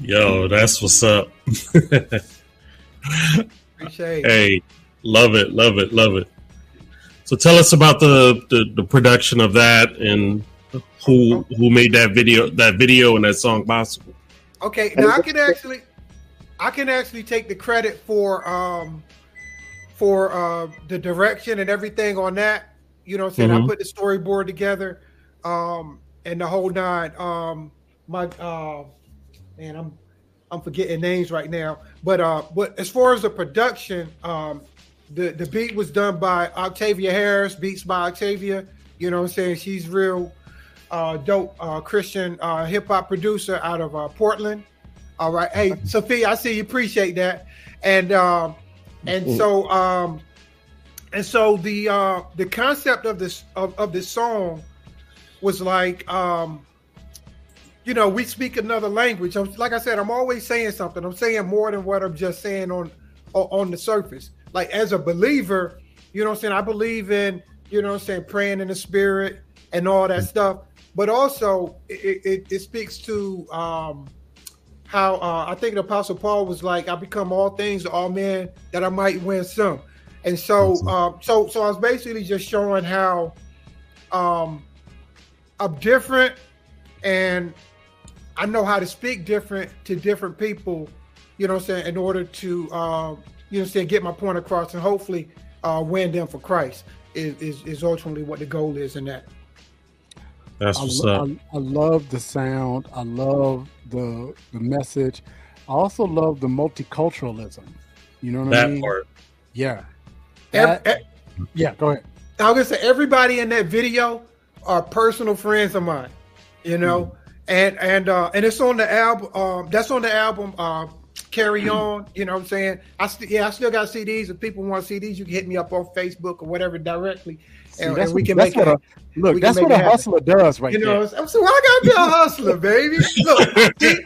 Yo, that's what's up. Appreciate hey, love it, love it, love it. So tell us about the, the, the production of that and who who made that video that video and that song possible. Okay, now I can actually, I can actually take the credit for um, for uh the direction and everything on that. You know, what I'm saying I Mhm. put the storyboard together, um, and the whole nine. Um, my uh, man, I'm I'm forgetting names right now, but uh, but as far as the production, um, the the beat was done by Octavia Harris, beats by Octavia. You know, what I'm saying? She's real uh, dope uh, Christian uh, hip hop producer out of uh, Portland. All right, hey Sophia, I see you. Appreciate that, and um, and so um, and so the uh, the concept of this of, of this song was like um, you know we speak another language. I'm, like I said, I'm always saying something. I'm saying more than what I'm just saying on on the surface. Like as a believer, you know what I'm saying. I believe in you know what I'm saying praying in the spirit and all that stuff. But also it it, it speaks to um, how uh, I think the Apostle Paul was like, "I become all things to all men that I might win some." And so, uh, so, so I was basically just showing how um, I'm different, and I know how to speak different to different people. You know, what I'm saying in order to, um, you know, I'm saying get my point across, and hopefully uh, win them for Christ is, is is ultimately what the goal is in that. That's I, what's lo- up. I, I love the sound. I love the the message. I also love the multiculturalism. You know what I That mean? part. Yeah. Ev- That- yeah. Go ahead. I was gonna say everybody in that video are personal friends of mine, you know, and and uh and it's on the album. Um, that's on the album. Uh, Carry on, you know what I'm saying? I st- yeah, I still got CDs. If people want CDs, you can hit me up on Facebook or whatever directly, and, that's and we can that's make it. what a- look, that's what a hustler does right you know, there. I'm so I gotta be a hustler, baby. Look, see,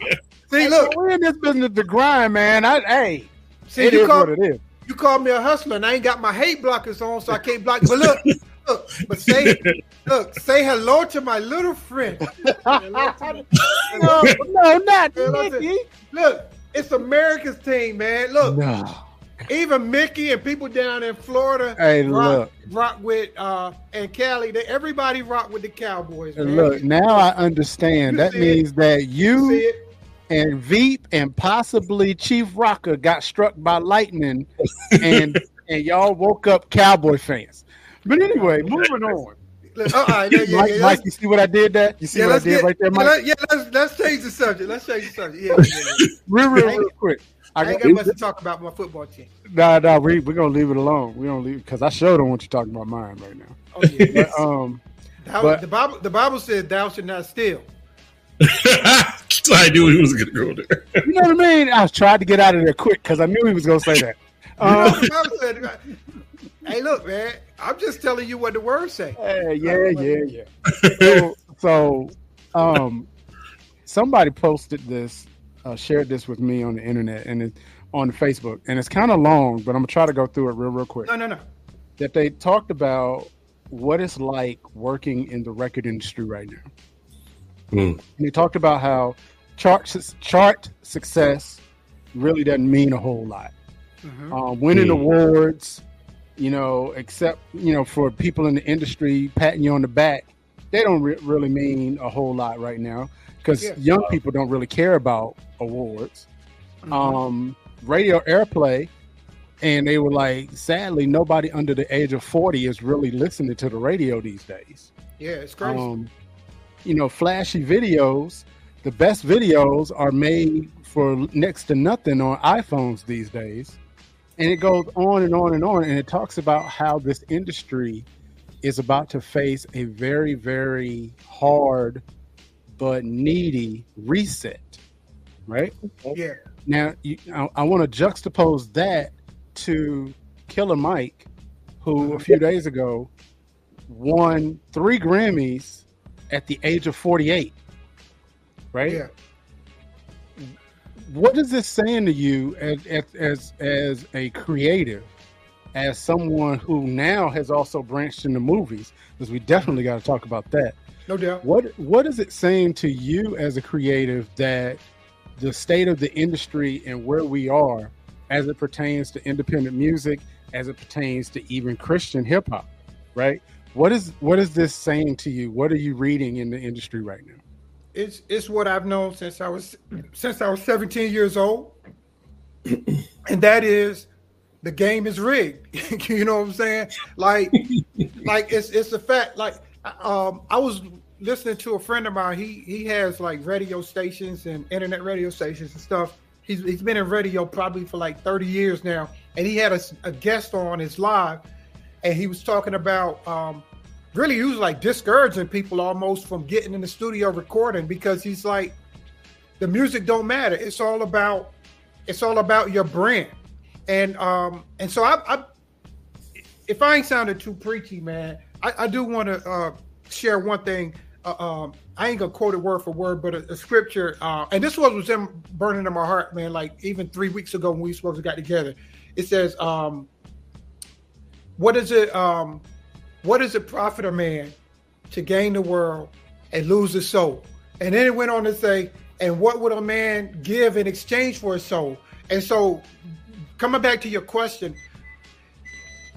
see, look, we're in this business to grind, man. I, hey, See, it you is call, what it is. You call me a hustler, and I ain't got my hate blockers on, so I can't block. But look, look, but say, look, say hello to my little friend. no, no, not Mickey. Look, it's America's team, man. Look, No. even Mickey and people down in Florida, Hey, rock, look. rock with uh and Cali. They, everybody rock with the Cowboys, man. And look, now I understand. You That see means that you see it? and Veep and possibly Chief Rocker got struck by lightning, and and y'all woke up Cowboy fans. But anyway, moving on. Look, uh, uh, yeah, yeah, Mike, yeah, Mike, you see what I did there? You see yeah, what I let's did get, right there, Mike? yeah, let's let's change the subject. Let's change the subject. Yeah, yeah, yeah. real, real, I ain't- real quick. I ain't got much to talk about my football team. Nah, nah, we we're gonna leave it alone. We don't leave because I sure don't want you talking about mine right now. Oh, yeah. But, um, Thou- but- the Bible, the Bible says, "Thou should not steal." I knew he was going to go there. you know what I mean? I was trying to get out of there quick because I knew he was gonna say that. Um, the Bible said, "Hey, look, man, I'm just telling you what the words say." Hey, yeah, yeah, yeah. so, so, um, somebody posted this, uh, shared this with me on the internet and it, on Facebook, and it's kind of long, but I'm gonna try to go through it real, real quick. No, no, no. That they talked about what it's like working in the record industry right now. And they talked about how chart chart success really doesn't mean a whole lot. Um, winning Mm. awards, you know, except you know for people in the industry patting you on the back, they don't re- really mean a whole lot right now because Yeah. young people don't really care about awards. Um, radio airplay, and they were like, sadly, nobody under the age of forty is really listening to the radio these days. Yeah, it's crazy. Um, you know, flashy videos. The best videos are made for next to nothing on iPhones these days. And it goes on and on and on. And it talks about how this industry is about to face a very, very hard but needy reset. Right? Yeah. Now, you, I, I want to juxtapose that to Killer Mike, who a few days ago won three Grammys at the age of 48. Right? Yeah. What is this saying to you as, as, as, as a creative, as someone who now has also branched into movies? Because we definitely got to talk about that. No doubt. What what is it saying to you as a creative that the state of the industry and where we are as it pertains to independent music, as it pertains to even Christian hip hop, right? What is what is this saying to you? What are you reading in the industry right now? It's it's what I've known since I was since I was 17 years old, and that is the game is rigged. you know what I'm saying? Like, like it's it's a fact. Like, um, I was listening to a friend of mine. He he has like radio stations and internet radio stations and stuff. He's he's been in radio probably for like 30 years now, and he had a, a guest on his live, and he was talking about um, really he was like discouraging people almost from getting in the studio recording because he's like the music don't matter. It's all about it's all about your brand. And um and so i, I if i ain't sounded too preachy man i, I do want to uh share one thing. Uh, um i ain't gonna quote it word for word but a, a scripture uh and this was was in, burning in my heart man like even three weeks ago when we supposed to got together. It says um what is it um what does it profit a man to gain the world and lose his soul? And then it went on to say, and what would a man give in exchange for his soul? And so, coming back to your question,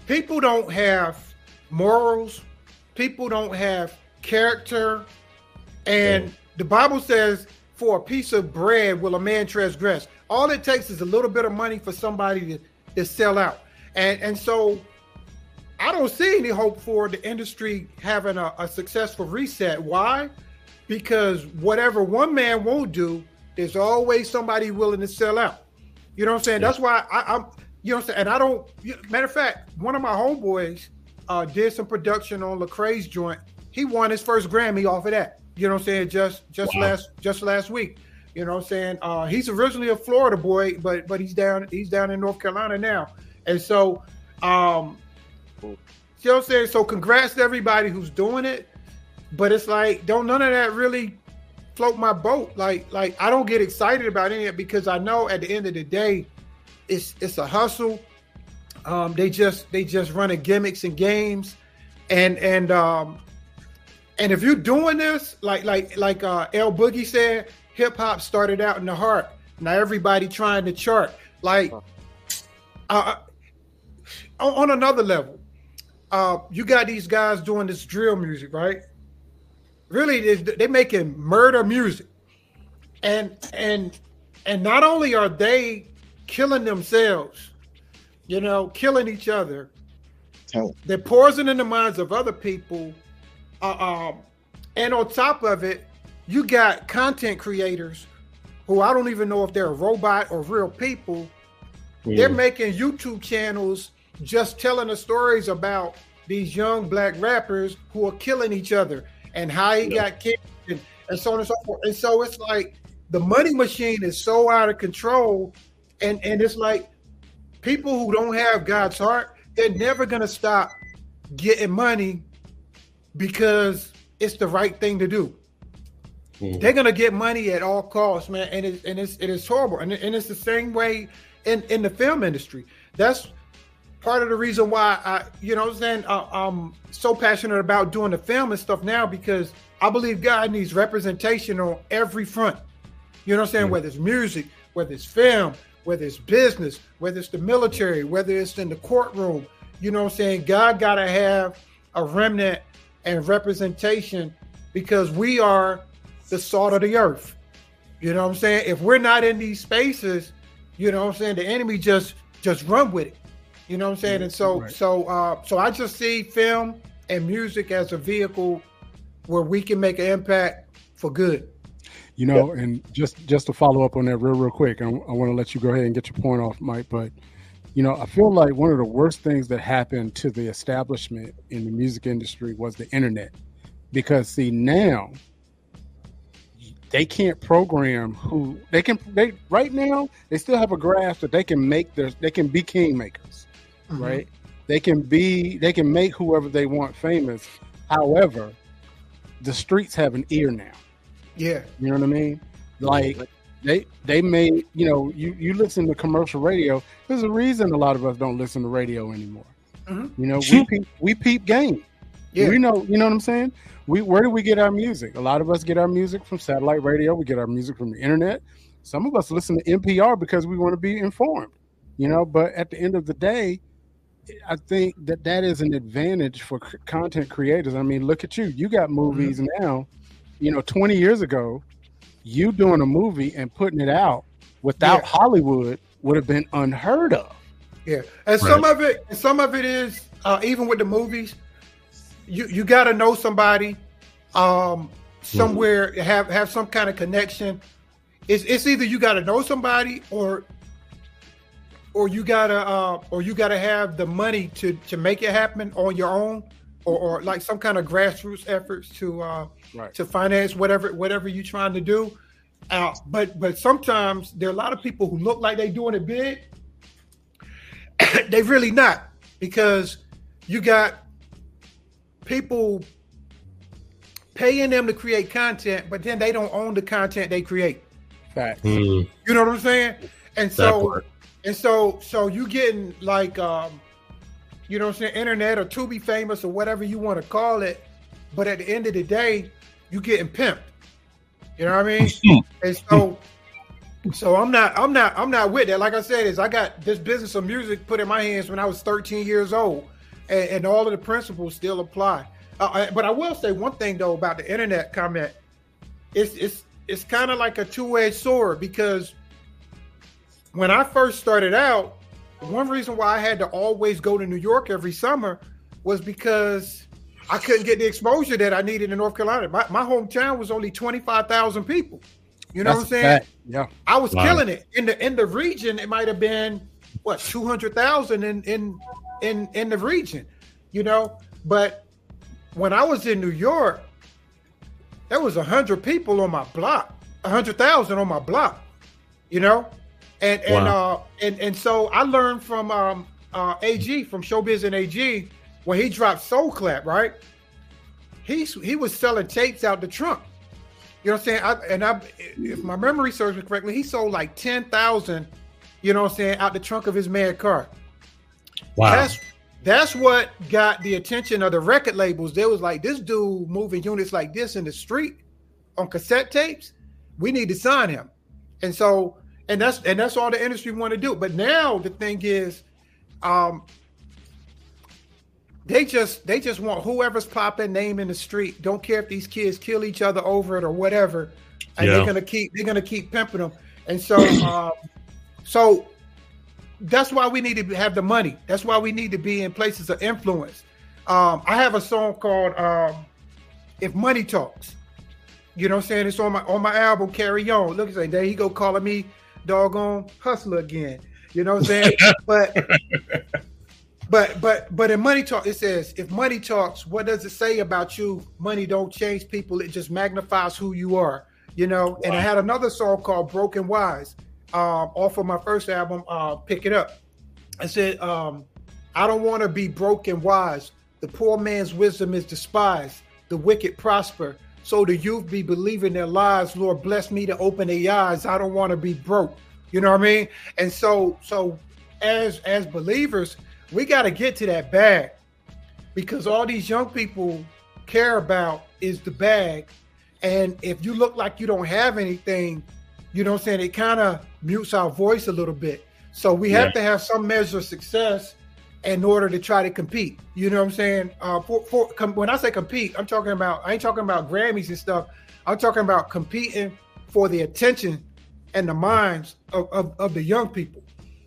people don't have morals, people don't have character, and the Bible says, for a piece of bread will a man transgress. All it takes is a little bit of money for somebody to, to sell out. And and so I don't see any hope for the industry having a, a, successful reset. Why? Because whatever one man won't do, there's always somebody willing to sell out. You know what I'm saying? Yeah. That's why I, am you know what I'm saying? And I don't, matter of fact, one of my homeboys uh, did some production on Lecrae's joint. He won his first Grammy off of that. You know what I'm saying? Just just wow. last just last week. You know what I'm saying? Uh, he's originally a Florida boy, but but he's down he's down in North Carolina now. And so um, you know what I'm saying? So congrats to everybody who's doing it. But it's like, don't none of that really float my boat. Like, like I don't get excited about any of it because I know at the end of the day, it's it's a hustle. Um, they just they just running gimmicks and games, and and um, and if you're doing this, like like like uh, L Boogie said, hip hop started out in the heart. Now everybody trying to chart. Like uh, on, on another level, uh, you got these guys doing this drill music, right? Really, they're making murder music, and and and not only are they killing themselves, you know, killing each other, they're poisoning the minds of other people. Uh, um, and on top of it, you got content creators who I don't even know if they're a robot or real people. Mm. They're making YouTube channels just telling the stories about these young black rappers who are killing each other and how he yeah. got killed and, and so on and so forth. And so it's like the money machine is so out of control, and and it's like people who don't have God's heart, they're never gonna stop getting money because it's the right thing to do. Mm-hmm. They're gonna get money at all costs, man, and it, and it's it is horrible, and, and it's the same way in in the film industry. That's part of the reason why I, you know, I'm saying uh, I'm so passionate about doing the film and stuff now because I believe God needs representation on every front. You know what I'm saying? Mm-hmm. Whether it's music, whether it's film, whether it's business, whether it's the military, whether it's in the courtroom. You know what I'm saying? God got to have a remnant and representation because we are the salt of the earth. You know what I'm saying? If we're not in these spaces, you know what I'm saying, the enemy just just run with it. You know what I'm saying? And so right. so uh so I just see film and music as a vehicle where we can make an impact for good. You know, and just just to follow up on that real real quick, I, I want to let you go ahead and get your point off, Mike. But you know, I feel like one of the worst things that happened to the establishment in the music industry was the internet, because see now they can't program who they can they right now they still have a grasp that they can make their they can be kingmakers mm-hmm. right? They can be, they can make whoever they want famous. However, the streets have an ear now. Yeah, you know what I mean. Like they they made you know you you listen to commercial radio. There's a reason a lot of us don't listen to radio anymore. Mm-hmm. You know, we peep, we peep game. Yeah. We know, you know what I'm saying? We where do we get our music? A lot of us get our music from satellite radio. We get our music from the internet. Some of us listen to NPR because we want to be informed. You know, but at the end of the day, I think that that is an advantage for content creators. I mean, look at you. You got movies mm-hmm. now you know, 20 years ago, you doing a movie and putting it out without Yeah. Hollywood would have been unheard of. Yeah, and some of it, some of it is uh, even with the movies. You you got to know somebody, um, somewhere have have some kind of connection. It's it's either you got to know somebody or or you gotta uh, or you gotta have the money to to make it happen on your own, or, or like some kind of grassroots efforts to uh, Right. to finance whatever whatever you're trying to do. Uh, but but sometimes there are a lot of people who look like they're doing it big. they really not because you got people paying them to create content, but then they don't own the content they create. Fact. Hmm. You know what I'm saying? And That so part. And so so you getting like um you know what I'm saying, internet or to be famous or whatever you want to call it, but at the end of the day, you getting pimped. You know what I mean? and so so I'm not I'm not I'm not with that. Like I said, is I got this business of music put in my hands when I was 13 years old, and, and all of the principles still apply. Uh, but I will say one thing though about the internet comment. It's it's it's kind of like a two-edged sword because when I first started out, one reason why I had to always go to New York every summer was because I couldn't get the exposure that I needed in North Carolina. My, my hometown was only 25,000 people. You know That's what I'm saying? fact. Yeah. I was Wow. killing it in the in the region. It might have been what two hundred thousand in in in in the region, you know. But when I was in New York, there was a hundred people on my block, a hundred thousand on my block, you know, and and Wow. uh and and so I learned from um uh AG from Showbiz and AG when he dropped Soul Clap, right? He's he was selling tapes out the trunk. You know what I'm saying? I, and I, if my memory serves me correctly, he sold like ten thousand. You know what I'm saying? Out the trunk of his mad car. Wow. That's that's what got the attention of the record labels. They was like, this dude moving units like this in the street on cassette tapes. We need to sign him. And so, and that's and that's all the industry want to do. But now the thing is, um, they just they just want whoever's popping name in the street. Don't care if these kids kill each other over it or whatever. And Yeah. they're gonna keep they're gonna keep pimping them. And so um, so that's why we need to have the money. That's why we need to be in places of influence. Um, I have a song called um, "If Money Talks." You know what I'm saying? It's on my on my album "Carry On." Look, say there he go calling me doggone hustler again. You know what I'm saying? but but but but in money talk, it says if money talks, what does it say about you? Money don't change people; it just magnifies who you are. You know. And I had another song called "Broken Wise" um, off of my first album, uh, "Pick It Up." I said, um, "I don't want to be broken wise. The poor man's wisdom is despised. The wicked prosper." So the youth be believing their lies. Lord bless me to open their eyes. I don't want to be broke. You know what I mean? And so, so as as believers, we got to get to that bag because all these young people care about is the bag. And if you look like you don't have anything, you know what I'm saying? It kind of mutes our voice a little bit. So we have Yeah. to have some measure of success in order to try to compete. You know what I'm saying? Uh, for, for com- when I say compete, I'm talking about I ain't talking about Grammys and stuff. I'm talking about competing for the attention and the minds of, of, of the young people.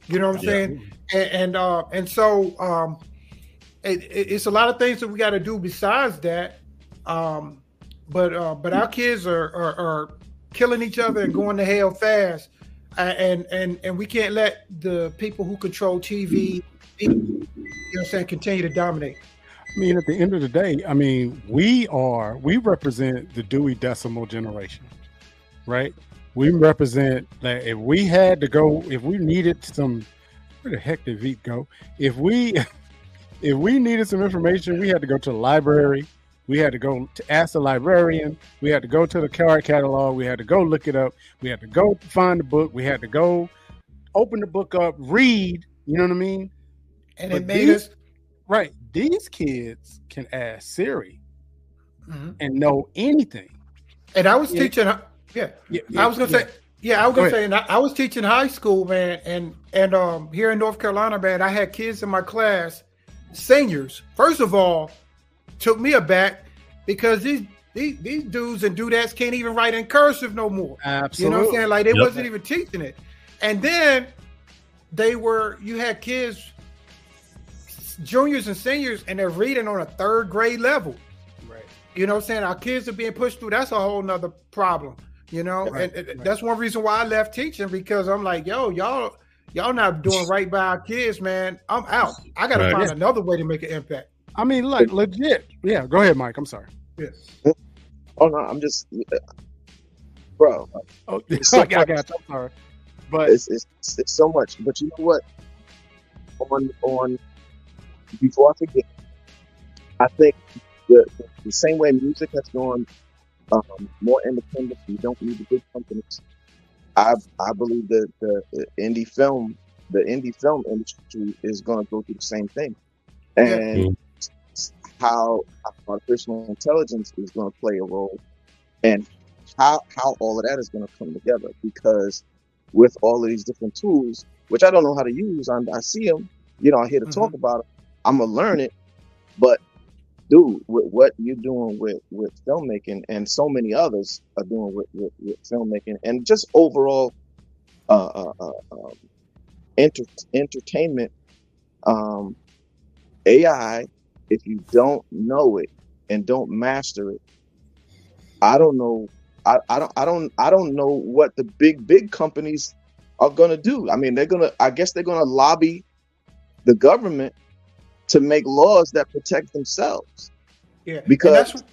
You know what I'm Yeah. saying? And and, uh, and so um, it, it- it's a lot of things that we got to do besides that. Um, but uh, but our kids are, are are killing each other and going to hell fast, and and and we can't let the people who control TV, you know, what I'm saying, continue to dominate. I mean, at the end of the day, I mean, we are we represent the Dewey Decimal generation, right? We represent that if we had to go, if we needed some, where the heck did Veep go? If we, if we needed some information, we had to go to the library. We had to go to ask the librarian. We had to go to the card catalog. We had to go look it up. We had to go find the book. We had to go open the book up, read. You know what I mean? And But it made these- us right. These kids can ask Siri Mhm. and know anything. And I was Yeah. teaching. Yeah, Yeah, I was gonna yeah. say. Yeah, I was gonna ahead. say. And I, I was teaching high school, man, and and um here in North Carolina, man, I had kids in my class, seniors. First of all, took me aback because these these, these dudes and dudettes can't even write in cursive no more. Absolutely. You know what I'm saying? Like they Yep. wasn't even teaching it. And then they were you had kids, juniors and seniors, and they're reading on a third grade level. Right. You know what I'm saying? Our kids are being pushed through. That's a whole nother problem. You know, Right, and, and that's one reason why I left teaching because I'm like, yo, y'all, y'all not doing right by our kids, man. I'm out. I got to Right. find Yeah. another way to make an impact. I mean, like legit. Yeah, go ahead, Mike. I'm sorry. Yes. Oh no, I'm just, bro. Oh, so I got you. I'm sorry. But it's, it's it's so much. But you know what? On on before I forget, I think the the same way music has gone um, more independent, you don't need the big companies. I I believe that the, the indie film, the indie film industry is going to go through the same thing, and how artificial intelligence is going to play a role, and how how all of that is going to come together. Because with all of these different tools, which I don't know how to use, I, I see them, you know, I hear to talk about it. I'm gonna learn it, but dude, with what you're doing with with filmmaking, and so many others are doing with with, with filmmaking, and just overall uh, uh, uh, um, enter, entertainment, um, AI. If you don't know it and don't master it, I don't know. I, I don't I don't I don't know what the big big companies are gonna do. I mean, they're gonna. I guess they're gonna lobby the government to make laws that protect themselves. Yeah, and Because that's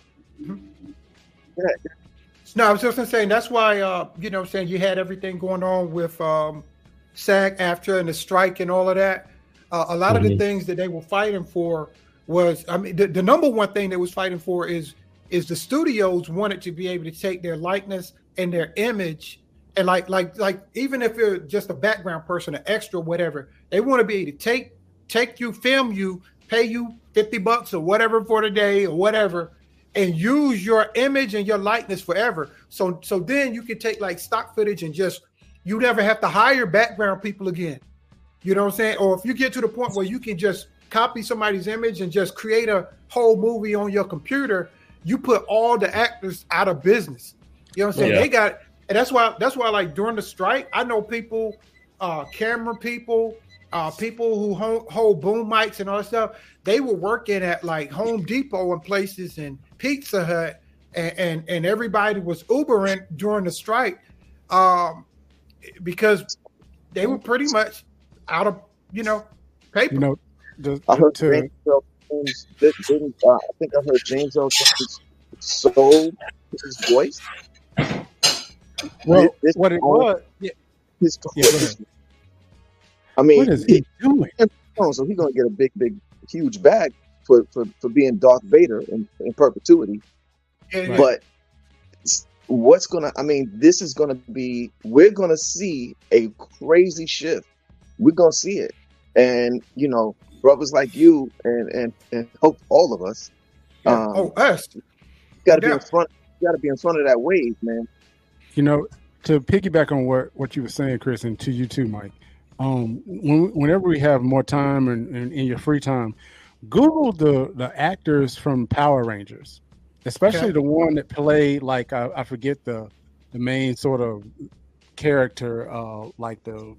no, I was just gonna say that's why uh, you know, what I'm saying you had everything going on with um, SAG-AFTRA and the strike and all of that. Uh, a lot of the Mhm. things that they were fighting for was, I mean, the, the number one thing they was fighting for is is the studios wanted to be able to take their likeness and their image and like like like even if you're just a background person, an extra, whatever, they want to be able to take take you, film you, pay you fifty bucks or whatever for the day or whatever, and use your image and your likeness forever. So so then you can take like stock footage and just you never have to hire background people again. You know what I'm saying? Or if you get to the point where you can just copy somebody's image and just create a whole movie on your computer, you put all the actors out of business. You know what I'm saying? Yeah. They got and that's why that's why like during the strike, I know people, uh camera people, uh people who hold, hold boom mics and all that stuff, they were working at like Home Depot and places and Pizza Hut and and, and everybody was Ubering during the strike. Um because they were pretty much out of you know paper. you know, the, I heard to, James Earl did- didn't. Uh, I think I heard James Earl Jones sold his voice. well, This- what it all- was, yeah, His Yeah, go ahead. I mean, what is he doing? So he's gonna get a big, big, huge bag for for, for being Darth Vader in, in perpetuity. And- But what's gonna? I mean, this is gonna be. We're gonna see a crazy shift. We're gonna see it, and you know, brothers like you and and and hope all of us. Um, oh, us. got to be in front. You got to be in front of that wave, man. you know, to piggyback on what what you were saying, Chris, and to you too, Mike. Um, when, whenever we have more time and, in your free time, Google the the actors from Power Rangers, especially Okay. the one that played like I, I forget the the main sort of character, uh, like the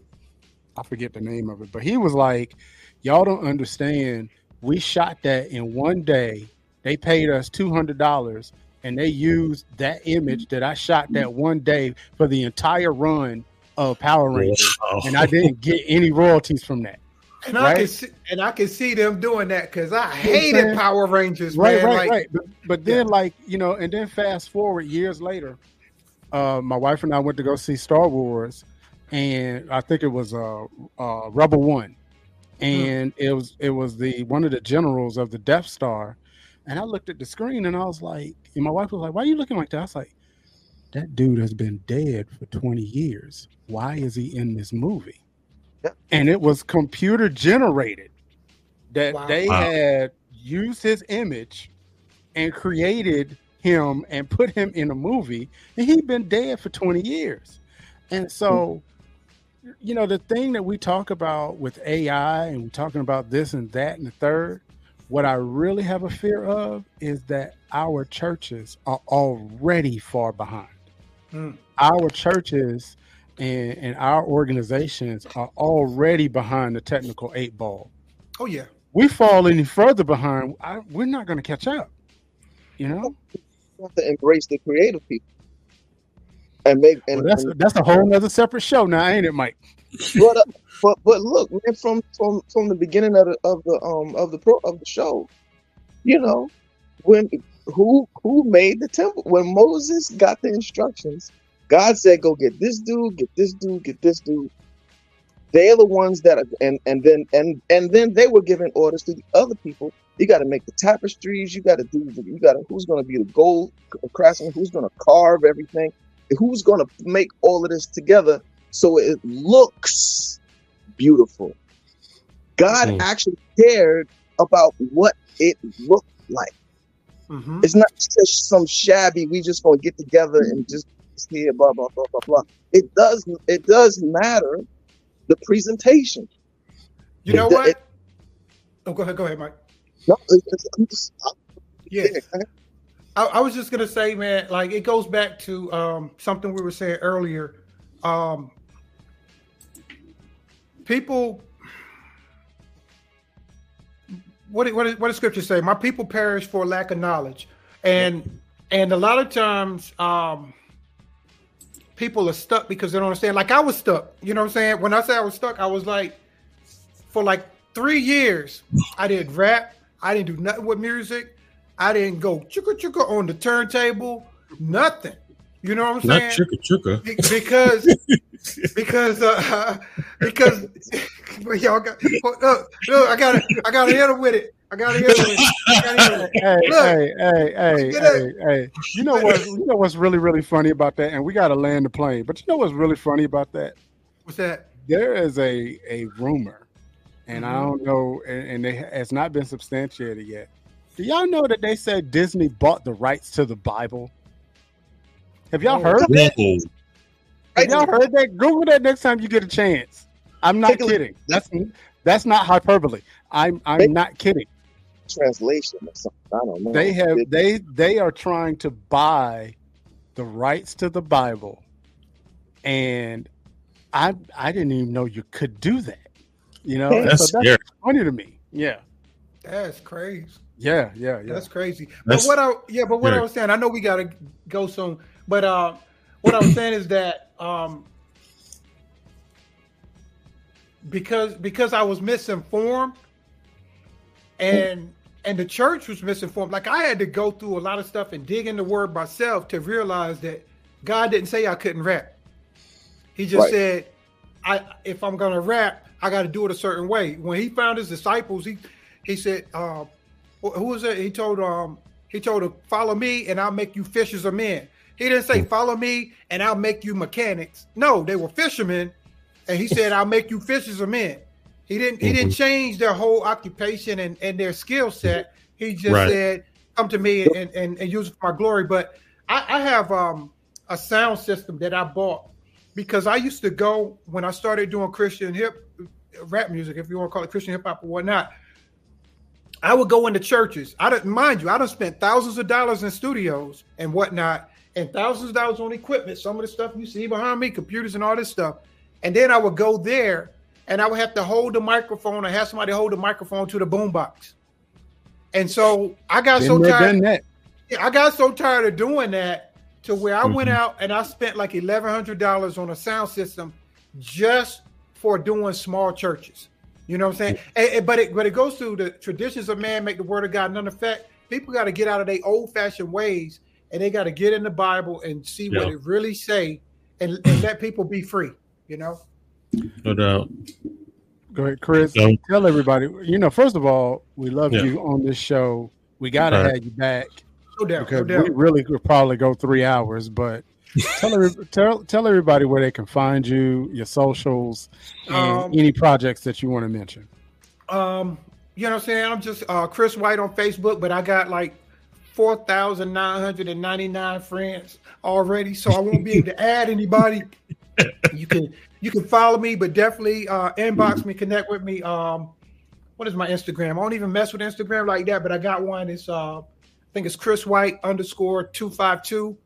I forget the name of it, but he was like, "Y'all don't understand. We shot that in one day. They paid us two hundred dollars, and they used that image that I shot that one day for the entire run of Power Rangers, Wow. and I didn't get any royalties from that." And I can Right? see, and I can see them doing that because I You know hated saying? Power Rangers, right, man. right, like, right. But, but then, like you know, and then fast forward years later, uh, my wife and I went to go see Star Wars, and I think it was uh, uh, Rebel One, and it was it was the one of the generals of the Death Star, and I looked at the screen and I was like, and my wife was like, "Why are you looking like that?" I was like, "That dude has been dead for twenty years. Why is he in this movie?" And it was computer generated that Wow. they Wow. had used his image and created him and put him in a movie and he'd been dead for 20 years and so hmm. you know the thing that we talk about with ai and we're talking about this and that and the third What I really have a fear of is that our churches are already far behind. Mm. Our churches and, and our organizations are already behind the technical eight ball. Oh yeah. We fall any further behind, I, we're not going to catch up. You know, You have to embrace the creative people and make and, Well, that's and that's a whole other separate show now, ain't it, Mike? but, uh, but but look, man, from from from the beginning of the of the um of the pro of the show, you know, when who who made the temple when Moses got the instructions, God said, "Go get this dude, get this dude, get this dude." They're the ones that are, and and then and and then they were giving orders to the other people. You got to make the tapestries. You got to do. the- You got to who's going to be the gold craftsman? Who's going to carve everything? Who's going to make all of this together so it looks beautiful? God Mm. actually cared about what it looked like. Mhm. It's not just some shabby. We just gonna get together and just here, blah blah blah blah blah. It does. It does matter. The presentation. You know The- what? it- oh, go ahead. Go ahead, Mike. no, it- it's- I'm just- Yeah. I, I was just gonna say, man, like it goes back to um, something we were saying earlier. Um, people, what what what does Scripture say? My people perish for lack of knowledge, and and a lot of times, um, people are stuck because they don't understand. Like I was stuck. You know what I'm saying? When I say I was stuck, I was like, for like three years, I did rap. I didn't do nothing with music. I didn't go chugga chugga on the turntable. Nothing. You know what I'm Not saying? chugga chugga. Be- because because uh because well, y'all got look, look I gotta I gotta hit him with it. I gotta hit him with it. I gotta hit with it. Hey, Look, hey, hey, hey, hey, hey. You know what? You know what's really, really funny about that? And we got to land the plane. But you know what's really funny about that? what's that? There is a a rumor, and I Mhm. don't know, and, and it has not been substantiated yet. Do y'all know that they said Disney bought the rights to the Bible? Have y'all Oh. heard that? Whoa. Have y'all heard that? Google that next time you get a chance. I'm not Take kidding. That's that's not hyperbole. I'm I'm Make- not kidding. translation or something. I don't know. They have they they are trying to buy the rights to the Bible, and I I didn't even know you could do that. You know, That's so that's funny to me. Yeah, That's crazy. yeah, yeah, yeah. That's crazy. That's- but what I yeah, but what I was saying, I know we gotta go soon, but uh, what I was saying is that um, because because I was misinformed, and and the church was misinformed. Like I had to go through a lot of stuff and dig in the word myself to realize that God didn't say I couldn't rap. He just Right. said, I if I'm gonna rap, I got to do it a certain way. When he found his disciples, he he said, uh, "Who was it?" He told um he told him, "Follow me, and I'll make you fishers of men." He didn't say, "Follow me, and I'll make you mechanics." No, they were fishermen, and he said, "I'll make you fishers of men." He didn't he didn't change their whole occupation and, and their skill set. He just Right. said, "Come to me and, and, and use it for my glory." But I, I have um a sound system that I bought because I used to go when I started doing Christian hip rap music, if you want to call it Christian hip hop or whatnot. I would go into churches. I didn't mind you. I don't spent thousands of dollars in studios and whatnot, and thousands of dollars on equipment. Some of the stuff you see behind me, computers and all this stuff. And then I would go there, and I would have to hold the microphone or have somebody hold the microphone to the boombox. And so I got Been so there, tired. Yeah, I got so tired of doing that to where I went Mhm. out and I spent like eleven hundred dollars on a sound system just for doing small churches. You know what I'm saying? And- and- but it but it goes through the traditions of man make the word of God none effect. People got to get out of their old fashioned ways and they got to get in the Bible and see what it really say and, and let people be free. You know? No doubt. Go ahead, Chris. So- tell everybody. You know, first of all, we love Yeah. you on this show. We got to Right. have you back No doubt. because no doubt. we really could probably go three hours. But tell tell tell everybody where they can find you, your socials, and Um, any projects that you want to mention. Um, you know what I'm saying? I'm just uh Chris White on Facebook, but I got like four thousand nine hundred and ninety nine friends already, so I won't be able to add anybody. You can you can follow me, but definitely uh inbox me, connect with me. Um what is my Instagram? I don't even mess with Instagram like that, but I got one. It's uh, I think it's Chris White underscore two five two.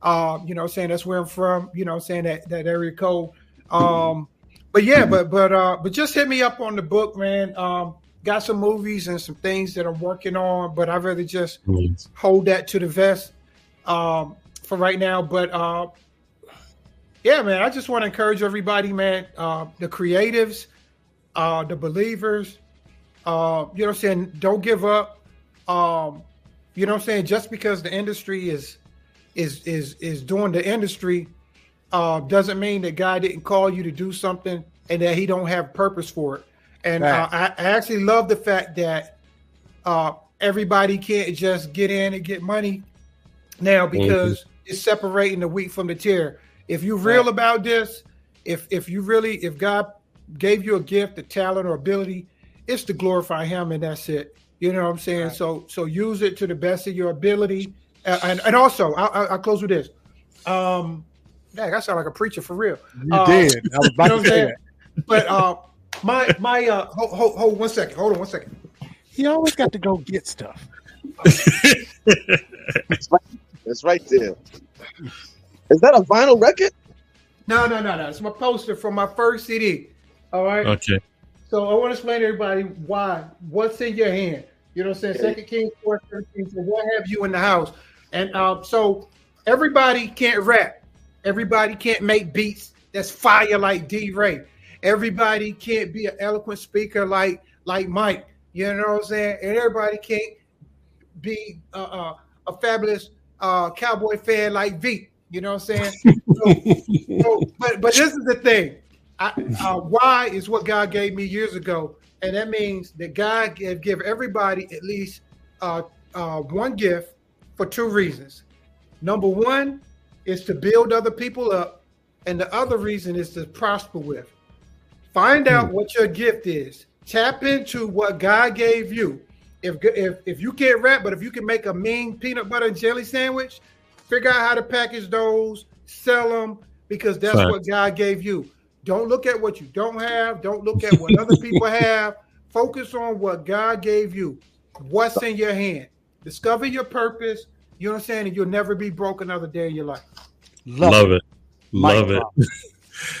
Uh, you know, saying that's where I'm from. You know, saying that that area code. Um, but yeah, but but uh, but just hit me up on the book, man. Um, got some movies and some things that I'm working on, but I'd rather just hold that to the vest um, for right now. But uh, yeah, man, I just want to encourage everybody, man, uh, the creatives, uh, the believers, uh, you know what I'm saying? Don't give up. Um, you know what I'm saying? Just because the industry is is is is doing the industry uh, doesn't mean that God didn't call you to do something and that He don't have purpose for it. And uh, I, I actually love the fact that uh, everybody can't just get in and get money now because mm-hmm. it's separating the wheat from the tear. If you're real right. about this, if if you really if God gave you a gift, a talent, or ability, it's to glorify Him, and that's it. You know what I'm saying? Right. So so use it to the best of your ability, uh, and and also I'll, I'll close with this. Um, dang, I sound like a preacher for real. You um, did. I was about you know to say that. But uh, my my uh, hold, hold, hold one second. Hold on one second. He always got to go get stuff. That's right, it's right there. Is that a vinyl record? No, no, no, no. It's my poster from my first CD. All right. Okay. So I want to explain to everybody why. What's in your hand? You know what I'm saying? Second Kings 4, 13. So what have you in the house? And uh, so everybody can't rap. Everybody can't make beats that's fire like D-Ray. Everybody can't be an eloquent speaker like like Mike. You know what I'm saying? And everybody can't be uh, uh, a fabulous uh, cowboy fan like V. You know what I'm saying? so, so, but but this is the thing. I, uh, why is what God gave me years ago, and that means that God gave, give everybody at least uh, uh, one gift for two reasons. Number one is to build other people up, and the other reason is to prosper with. Find out hmm. what your gift is. Tap into what God gave you. If if if you can't rap, but if you can make a mean peanut butter and jelly sandwich, figure out how to package those, sell them, because that's Fine. what God gave you. Don't look at what you don't have. Don't look at what other people have. Focus on what God gave you. What's in your hand. Discover your purpose. You know what I'm saying? And you'll never be broke another day in your life. Love, Love it. Love it.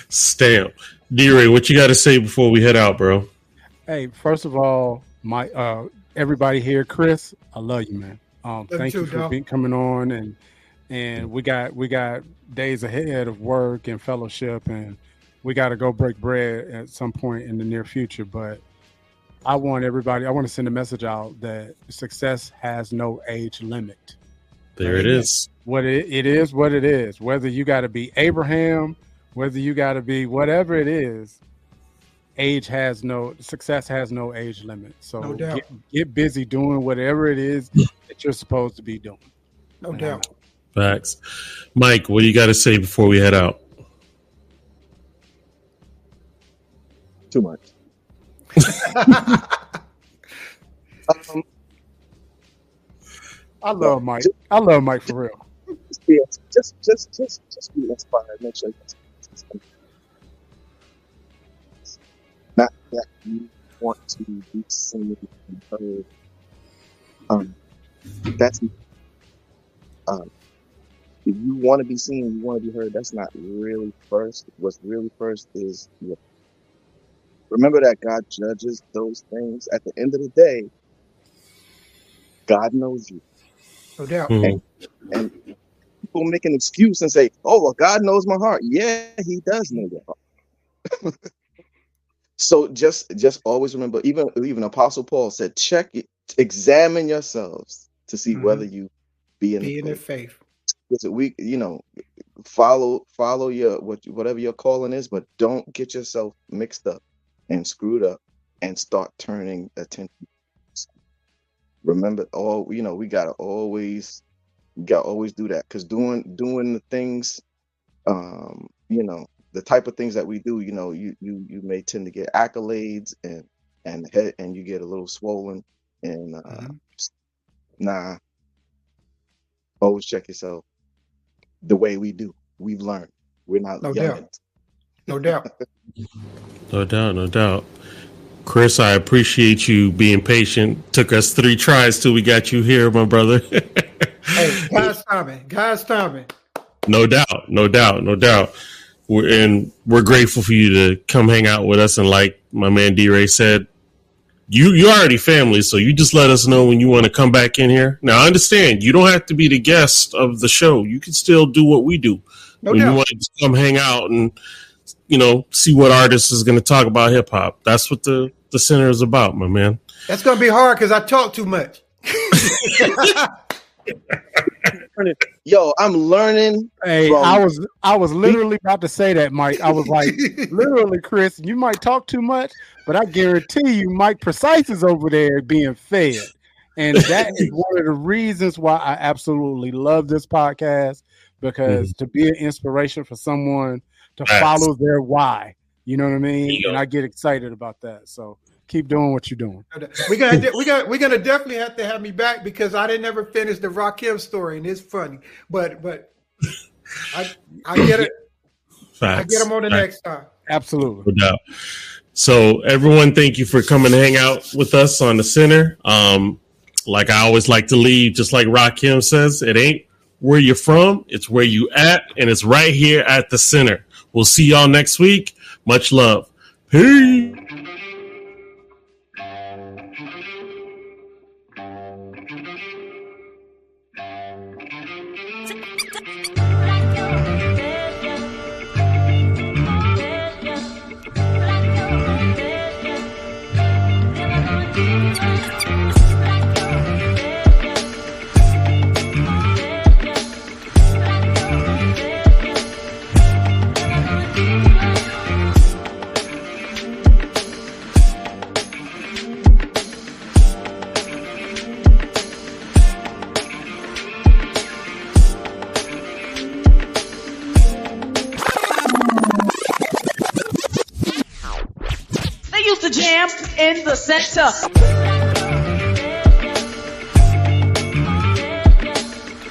Stamp. D-Ray, what you got to say before we head out, bro? Hey, first of all, my uh everybody here, Chris, I love you, man. Um, thank you, for being, coming on, and and we got we got days ahead of work and fellowship, and we got to go break bread at some point in the near future. But I want everybody, I want to send a message out that success has no age limit. There it is. What it, it is, what it is. Whether you got to be Abraham, whether you got to be whatever it is, age has no success has no age limit. So no get, get, busy doing whatever it is that you're supposed to be doing. No doubt. Facts. Mike, what do you got to say before we head out? too much. um, I love Mike. I love Mike for real. Just, just, just, just, just be inspired. Make sure you not that you want to be seen and heard. Um, that's um, if you want to be seen, you want to be heard. That's not really first. What's really first is your Remember that God judges those things. At the end of the day, God knows you. No doubt. And, and people make an excuse and say, "Oh, well, God knows my heart." Yeah, He does know your heart. so just just always remember. Even even Apostle Paul said, "Check it, examine yourselves to see mm-hmm. whether you be in, be the, in faith. the faith." Because we, you know, follow follow your what whatever your calling is, but don't get yourself mixed up and screwed up and start turning attention. Remember, all you know, we gotta always, gotta always do that because doing doing the things, um, you know, the type of things that we do, you know, you you you may tend to get accolades and and head and you get a little swollen and uh, mm-hmm. nah. Always check yourself. The way we do, we've learned. We're not no doubt. No doubt. no doubt, no doubt. Chris, I appreciate you being patient. Took us three tries till we got you here, my brother. hey, God's timing. God's timing. no doubt, no doubt, no doubt. We're, and we're grateful for you to come hang out with us. And like my man D-Ray said, you you already family, so you just let us know when you want to come back in here. Now, I understand you don't have to be the guest of the show. You can still do what we do. No when doubt. you want to come hang out and you know see what artist is going to talk about hip hop. That's what the the center is about, my man. That's gonna be hard because I talk too much. Yo, I'm learning. Hey, from- I was I was literally about to say that, Mike. I was like, literally, Chris, you might talk too much, but I guarantee you, Mike Precise is over there being fed, and that is one of the reasons why I absolutely love this podcast because mm-hmm. to be an inspiration for someone to Facts. follow their why, you know what I mean, There and. I get excited about that. So keep doing what you're doing. we gonna we got we're gonna definitely have to have me back because I didn't ever finish the Rakim story and it's funny. But but I I get it. I get them on the Facts. next time. Absolutely. No doubt. So everyone, thank you for coming to hang out with us on the center. Um, like I always like to leave, just like Rock Rakim says, it ain't where you're from, it's where you at, and it's right here at the center. We'll see y'all next week. Much love. Peace.